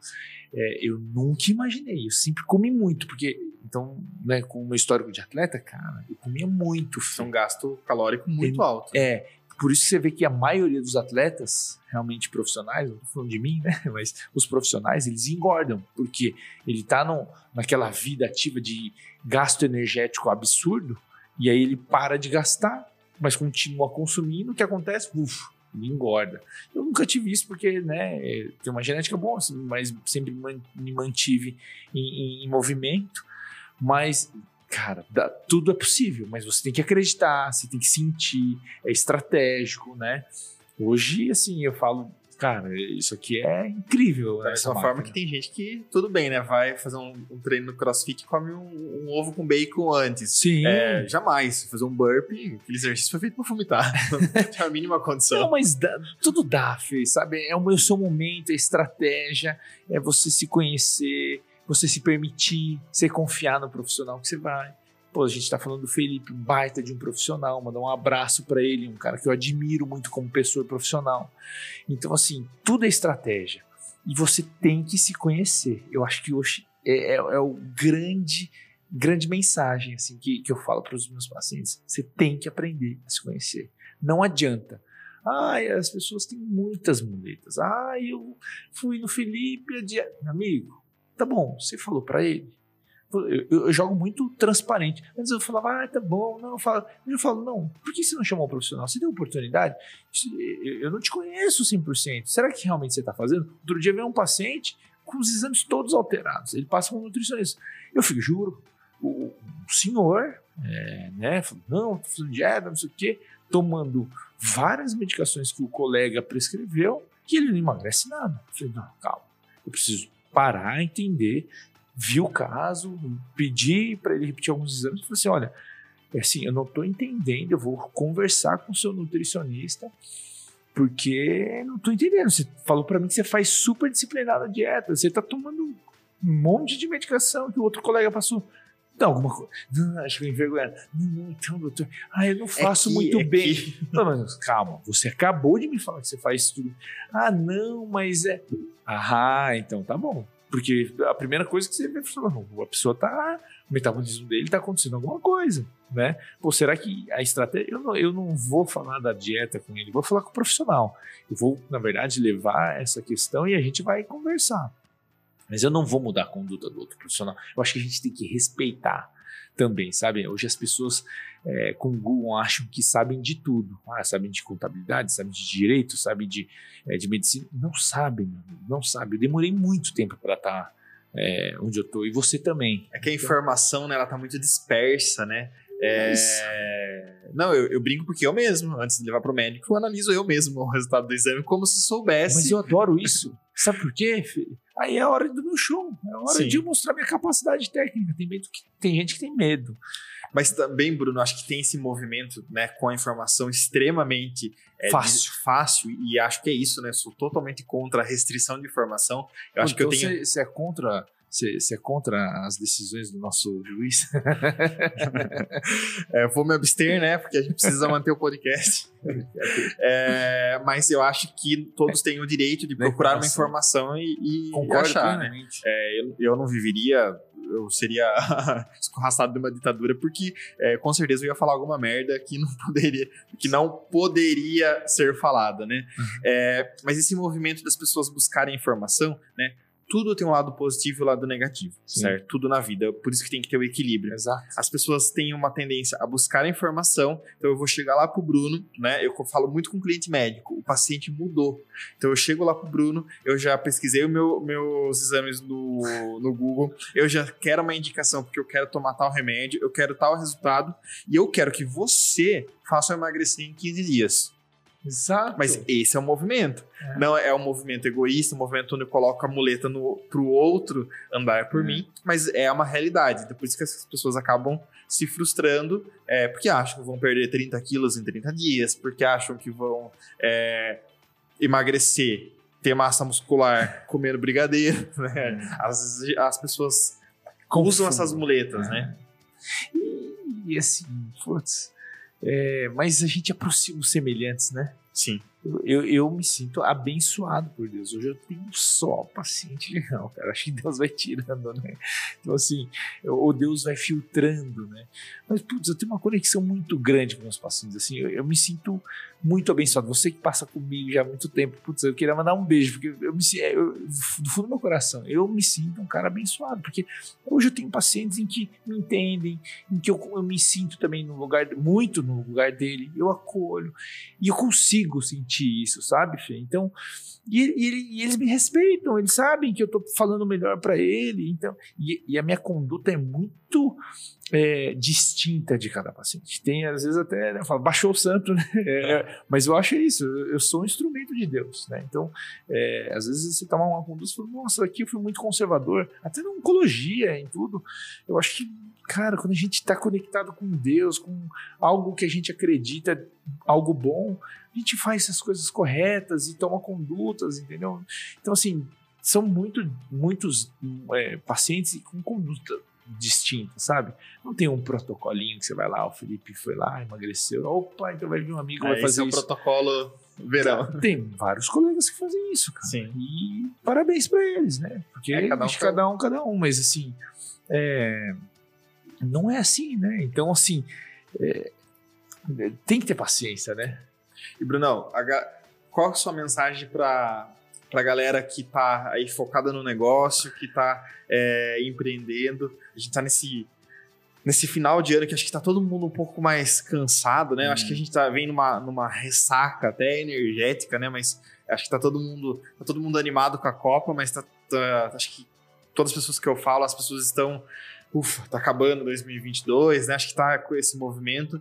É, eu nunca imaginei. Eu sempre comi muito, porque então, né, com o meu histórico de atleta, cara, eu comia muito. É um gasto calórico muito alto. É, por isso você vê que a maioria dos atletas, realmente profissionais, não estou falando de mim, né? (laughs) Mas os profissionais, eles engordam, porque ele está naquela vida ativa de gasto energético absurdo, e aí ele para de gastar, mas continua consumindo, o que acontece? Uf, ele engorda. Eu nunca tive isso porque, né, tem uma genética boa, mas sempre me mantive em, em, em movimento, mas cara, dá, tudo é possível, mas você tem que acreditar, você tem que sentir, é estratégico, né? Hoje, assim, eu falo, cara, isso aqui é incrível. Da mesma forma que tem gente que, tudo bem, né? Vai fazer um, um treino no crossfit e come um, um, ovo com bacon antes. Sim. É, jamais. Fazer um burpee, aquele exercício foi feito pra vomitar. (laughs) Não tem a mínima condição. Não, mas dá, tudo dá, Fê, sabe? É o seu momento, é estratégia, é você se conhecer você se permitir, você confiar no profissional que você vai. Pô, a gente tá falando do Felipe, um baita de um profissional, mandar um abraço para ele, um cara que eu admiro muito como pessoa profissional. Então, assim, tudo é estratégia. E você tem que se conhecer. Eu acho que hoje é, é, é o grande, grande mensagem assim que, que eu falo para os meus pacientes. Você tem que aprender a se conhecer. Não adianta. Ai, as pessoas têm muitas muletas. Ah, eu fui no Felipe, amigo, Tá bom, você falou para ele. Eu, eu, eu, jogo muito transparente. Antes eu falava, ah, tá bom, não, eu falo, eu falo, não, por que você não chamou um profissional? Você deu oportunidade? Eu não te conheço 100%. Será que realmente você está fazendo? Outro dia veio um paciente com os exames todos alterados. Ele passa com um nutricionista. Eu fico, juro, o, o senhor, é, né, falou, não, tô fazendo dieta, não sei o quê, tomando várias medicações que o colega prescreveu que ele não emagrece nada. Eu falei, não, calma, eu preciso parar, entender, vi o caso, pedi para ele repetir alguns exames e falei assim: olha, é assim, eu não estou entendendo, eu vou conversar com o seu nutricionista, porque não estou entendendo. Você falou para mim que você faz super disciplinada dieta, você está tomando um monte de medicação que o outro colega passou. Não, alguma coisa. Não, acho que envergonhado. Não, não, então, doutor. Ah, eu não é faço é que, muito é bem. Que... Não, mas calma, você acabou de me falar que você faz tudo. Ah, não, mas é. Ah, então tá bom. Porque a primeira coisa que você vê, a pessoa tá. O metabolismo dele tá acontecendo alguma coisa, né? Pô, será que a estratégia. Eu não, eu não vou falar da dieta com ele, vou falar com o profissional. Eu vou, na verdade, levar essa questão e a gente vai conversar. Mas eu não vou mudar a conduta do outro profissional. Eu acho que a gente tem que respeitar também, sabe? Hoje as pessoas é, com Google acham que sabem de tudo. Ah, sabem de contabilidade, sabem de direito, sabem de, é, de medicina. Não sabem, não sabem. Eu demorei muito tempo para estar tá, é, onde eu estou. E você também. É que a informação, né, ela tá muito dispersa, né? É... Não, eu, eu, brinco porque eu mesmo, antes de levar para o médico, eu analiso eu mesmo o resultado do exame como se soubesse. Mas eu adoro isso. Sabe por quê, filho? Aí é a hora do meu show, é a hora Sim. de eu mostrar minha capacidade técnica. Tem, medo que, tem gente que tem medo. Mas também, Bruno, acho que tem esse movimento né, com a informação extremamente é, fácil. fácil, e acho que é isso, né? Sou totalmente contra a restrição de informação. Eu acho então que eu então tenho. Você é contra você é contra as decisões do nosso juiz? (laughs) é, vou me abster, né? Porque a gente precisa manter o podcast. É, mas eu acho que todos têm o direito de procurar uma informação e, e achar, né? É, eu, eu não viveria eu seria (laughs) escorraçado de uma ditadura, porque é, com certeza eu ia falar alguma merda que não poderia, que não poderia ser falada, né? Uhum. É, mas esse movimento das pessoas buscarem informação, né? Tudo tem um lado positivo e um lado negativo, Sim. certo? Tudo na vida. Por isso que tem que ter o equilíbrio. Exato. As pessoas têm uma tendência a buscar informação. Então eu vou chegar lá pro Bruno, né? Eu falo muito com o cliente médico. O paciente mudou. Então eu chego lá pro Bruno, eu já pesquisei os meu, meus exames no, no Google, eu já quero uma indicação porque eu quero tomar tal remédio, eu quero tal resultado e eu quero que você faça eu emagrecer em 15 dias. Exato. Mas esse é o movimento. É. Não é um movimento egoísta, um movimento onde eu coloco a muleta no, pro outro andar por é. mim, mas é uma realidade. Depois então, que as pessoas acabam se frustrando, é, porque acham que vão perder 30 quilos em 30 dias, porque acham que vão é, emagrecer, ter massa muscular comendo brigadeiro. (laughs) Né? É. As, as pessoas usam essas muletas, né? E, e assim, putz é, mas a gente aproxima os semelhantes, né? Sim. Eu, eu me sinto abençoado por Deus. Hoje eu tenho só paciente legal, cara. Acho que Deus vai tirando, né? Então, assim, ou Deus vai filtrando, né? Mas, putz, eu tenho uma conexão muito grande com meus pacientes, assim. Eu, eu me sinto muito abençoado. Você que passa comigo já há muito tempo, putz, eu queria mandar um beijo, porque eu me eu, do fundo do meu coração, eu me sinto um cara abençoado, porque hoje eu tenho pacientes em que me entendem, em que eu, eu me sinto também no lugar, muito no lugar dele, eu acolho, e eu consigo sentir isso, sabe, Fê? Então, e, e, e, eles me respeitam, eles sabem que eu tô falando melhor para ele, então, e, e, a minha conduta é muito é, distinta de cada paciente. Tem, às vezes, até, né, eu falo, baixou o santo, né? (laughs) É, mas eu acho isso, eu sou um instrumento de Deus, né? Então, é, às vezes você toma uma conduta e fala, nossa, aqui eu fui muito conservador, até na oncologia, em tudo, eu acho que cara, quando a gente está conectado com Deus, com algo que a gente acredita, algo bom, a gente faz essas coisas corretas e toma condutas, entendeu? Então, assim, são muito, muitos é, pacientes com conduta distinta, sabe? Não tem um protocolinho que você vai lá, o Felipe foi lá, emagreceu, opa, então vai vir um amigo, é, vai fazer esse é o protocolo verão. Tem vários colegas que fazem isso, cara. Sim. E parabéns para eles, né? Porque é, cada um, cada um, cada um, mas assim, é, não é assim, né? Então, assim, é, tem que ter paciência, né? E, Brunão, qual a sua mensagem para a galera que está aí focada no negócio, que está é, empreendendo? A gente está nesse, nesse final de ano que acho que está todo mundo um pouco mais cansado, né? Hum. Acho que a gente está vendo numa, numa ressaca até energética, né? Mas acho que está todo mundo tá todo mundo animado com a Copa, mas tá, tá, acho que todas as pessoas que eu falo, as pessoas estão ufa, tá acabando 2022, né? Acho que tá com esse movimento.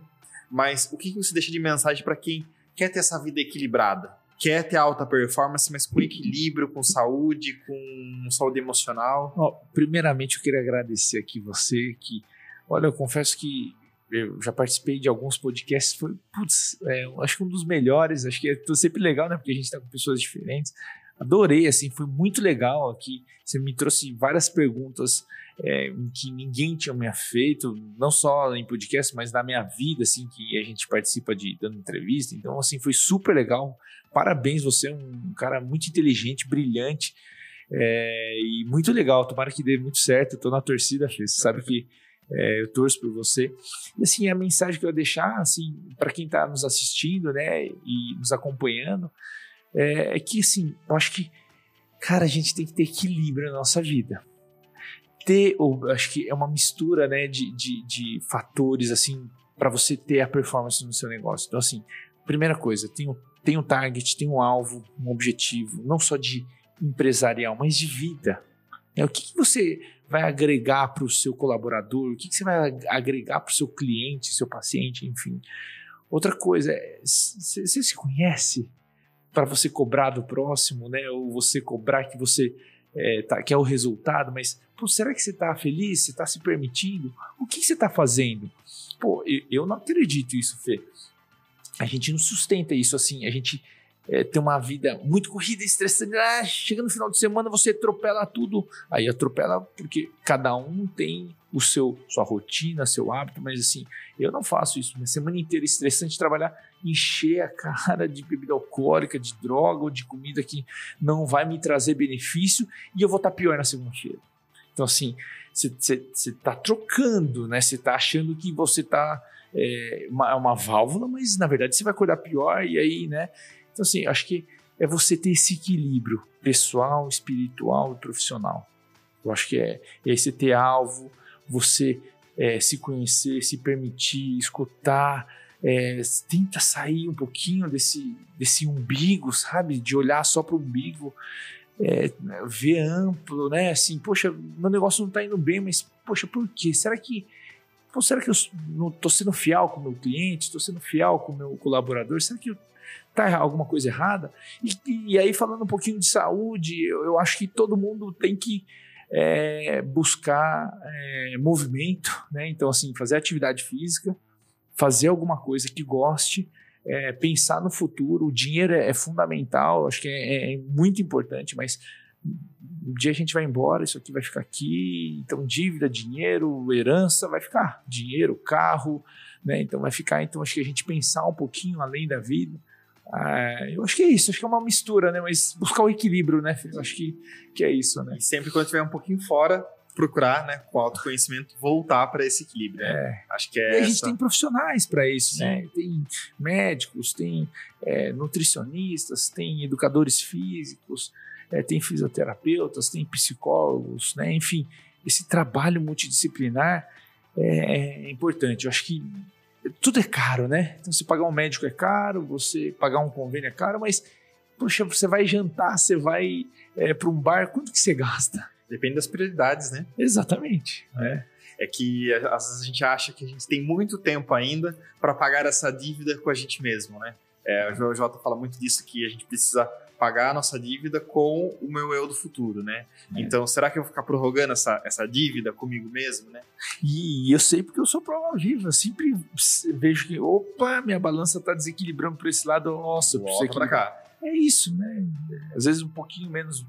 Mas o que você deixa de mensagem para quem quer ter essa vida equilibrada? Quer ter alta performance, mas com equilíbrio, com saúde, com saúde emocional? Oh, primeiramente, eu queria agradecer aqui você que, olha, eu confesso que eu já participei de alguns podcasts, foi, putz, é, acho que um dos melhores, acho que é sempre legal, né, porque a gente está com pessoas diferentes, adorei, assim, foi muito legal aqui, você me trouxe várias perguntas é, que ninguém tinha me feito, não só em podcast, mas na minha vida, assim, que a gente participa de dando entrevista. Então, assim, foi super legal. Parabéns, você é um cara muito inteligente, brilhante é, e muito legal. Tomara que dê muito certo. Eu tô na torcida, Fê. Você sabe que é, eu torço por você. E assim, a mensagem que eu ia deixar, assim, para quem está nos assistindo, né, e nos acompanhando, é, é que, assim, eu acho que, cara, a gente tem que ter equilíbrio na nossa vida ter, ou acho que é uma mistura, né, de, de, de fatores, assim, para você ter a performance no seu negócio. Então, assim, primeira coisa, tem um, tem um target, tem um alvo, um objetivo, não só de empresarial, mas de vida. É, o que, que você vai agregar para o seu colaborador? O que, que você vai agregar para o seu cliente, seu paciente, enfim. Outra coisa, você é, se conhece para você cobrar do próximo, né? Ou você cobrar que você é, tá, que é o resultado, mas pô, será que você está feliz? Você está se permitindo? O que, que você está fazendo? Pô, eu, eu, não acredito isso, Fê. A gente não sustenta isso assim. A gente é, tem uma vida muito corrida, estressante. Ah, chega no final de semana, você atropela tudo. Aí atropela porque cada um tem o seu sua rotina, seu hábito, mas assim, eu não faço isso. Minha semana inteira estressante trabalhar, encher a cara de bebida alcoólica, de droga ou de comida que não vai me trazer benefício e eu vou estar pior na segunda-feira. Então, assim, você está trocando, né? Você está achando que você está é uma, uma, válvula, mas na verdade você vai acordar pior e aí, né? Então, assim, acho que é você ter esse equilíbrio pessoal, espiritual e profissional. Eu acho que é, é você ter alvo, você é, se conhecer, se permitir, escutar, é, tenta sair um pouquinho desse, desse umbigo, sabe? De olhar só para o umbigo, é, ver amplo, né? Assim, poxa, meu negócio não está indo bem, mas, poxa, por quê? Será que Pô, será que eu não estou sendo fiel com o meu cliente? Estou sendo fiel com o meu colaborador? Será que está alguma coisa errada? E, e, aí, falando um pouquinho de saúde, eu, eu acho que todo mundo tem que é, buscar é, movimento, né? Então, assim, fazer atividade física, fazer alguma coisa que goste, é, pensar no futuro. O dinheiro é, é fundamental, acho que é, é muito importante, mas um dia a gente vai embora, isso aqui vai ficar aqui, então dívida, dinheiro, herança vai ficar, dinheiro, carro, né? Então vai ficar, então acho que a gente pensar um pouquinho além da vida. Ah, eu acho que é isso, acho que é uma mistura, né? Mas buscar o equilíbrio, né? Acho que, que é isso, né? E sempre quando estiver um pouquinho fora, procurar, né, com autoconhecimento, voltar para esse equilíbrio. Né? É. Acho que é. E a essa... gente tem profissionais para isso, Sim. né? Tem médicos, tem é, nutricionistas, tem educadores físicos, é, tem fisioterapeutas, tem psicólogos, né? enfim, esse trabalho multidisciplinar é, é, importante. Eu acho que tudo é caro, né? Então, se pagar um médico é caro, você pagar um convênio é caro, mas, poxa, você vai jantar, você vai é, para um bar, quanto que você gasta? Depende das prioridades, né? Exatamente. É. é que às vezes a gente acha que a gente tem muito tempo ainda para pagar essa dívida com a gente mesmo, né? É, o Jota fala muito disso, que a gente precisa pagar a nossa dívida com o meu eu do futuro, né? É. Então, será que eu vou ficar prorrogando essa, essa dívida comigo mesmo, né? E eu sei porque eu sou prova viva, eu sempre vejo que, opa, minha balança está desequilibrando para esse lado, nossa, eu preciso para cá. É isso, né? Às vezes um pouquinho menos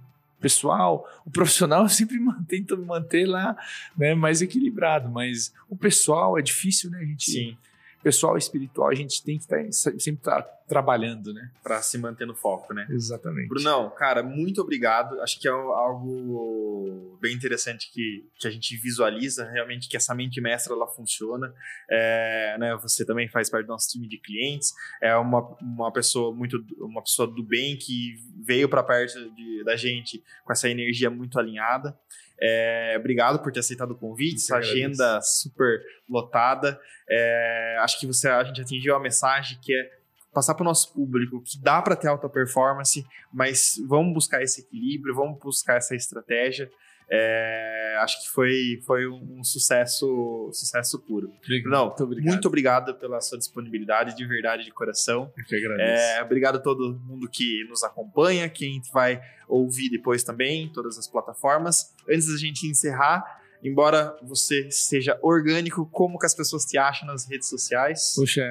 pessoal, o profissional (laughs) sempre tenta manter lá, né, mais equilibrado, mas o pessoal é difícil, né, a gente Sim pessoal espiritual, a gente tem que estar, tá sempre estar tá trabalhando, né? Para se manter no foco, né? Exatamente. Brunão, cara, muito obrigado. Acho que é algo bem interessante que, que a gente visualiza realmente que essa mente mestra ela funciona. É, né, você também faz parte do nosso time de clientes. É uma, uma pessoa muito uma pessoa do bem que veio para perto de, da gente com essa energia muito alinhada. É, obrigado por ter aceitado o convite, essa agenda super lotada. É, acho que você, a gente atingiu a mensagem que é passar para o nosso público que dá para ter alta performance, mas vamos buscar esse equilíbrio, vamos buscar essa estratégia. É, acho que foi, foi um sucesso sucesso puro. Obrigado. Não, muito obrigado. muito obrigado pela sua disponibilidade, de verdade, de coração. Eu que agradeço. É, obrigado a todo mundo que nos acompanha, quem vai ouvir depois também, em todas as plataformas. Antes da gente encerrar, embora você seja orgânico, como que as pessoas te acham nas redes sociais? Puxa,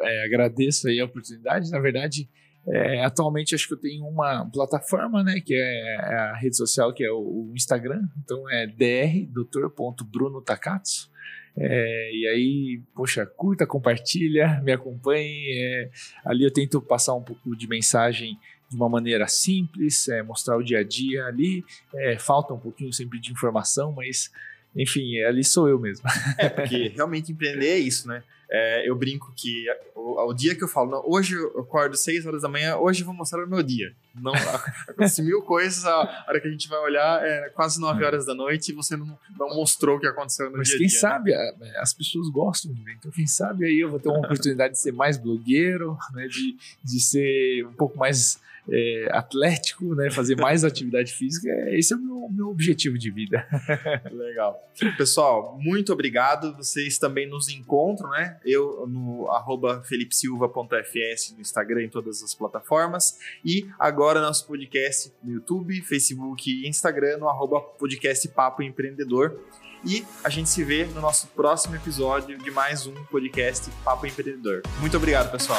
é, agradeço aí a oportunidade. Na verdade, é, atualmente acho que eu tenho uma plataforma, né, que é a rede social, que é o, Instagram. Então é dr.bruno.takatsu. É, e aí, poxa, curta, compartilha, me acompanhe. É, ali eu tento passar um pouco de mensagem de uma maneira simples, é, mostrar o dia a dia ali. É, falta um pouquinho sempre de informação, mas enfim, ali sou eu mesmo. É, porque realmente empreender é isso, né? É, eu brinco que o, o, dia que eu falo, não, hoje eu acordo 6 horas da manhã, hoje eu vou mostrar o meu dia. Não, acontece mil coisas, a hora que a gente vai olhar é quase 9 é. horas da noite e você não, não mostrou o que aconteceu no Mas dia quem dia, sabe, né? as pessoas gostam de ver. Então, quem sabe aí eu vou ter uma oportunidade de ser mais blogueiro, né, de, de ser um pouco mais é, atlético, né, fazer mais (laughs) atividade física. Esse é o meu, meu objetivo de vida. (laughs) Legal. Pessoal, muito obrigado. Vocês também nos encontram, né? Eu no arroba felipesilva.fs no Instagram em todas as plataformas. E agora nosso podcast no YouTube, Facebook e Instagram no arroba podcast Papo Empreendedor. E a gente se vê no nosso próximo episódio de mais um podcast Papo Empreendedor. Muito obrigado, pessoal.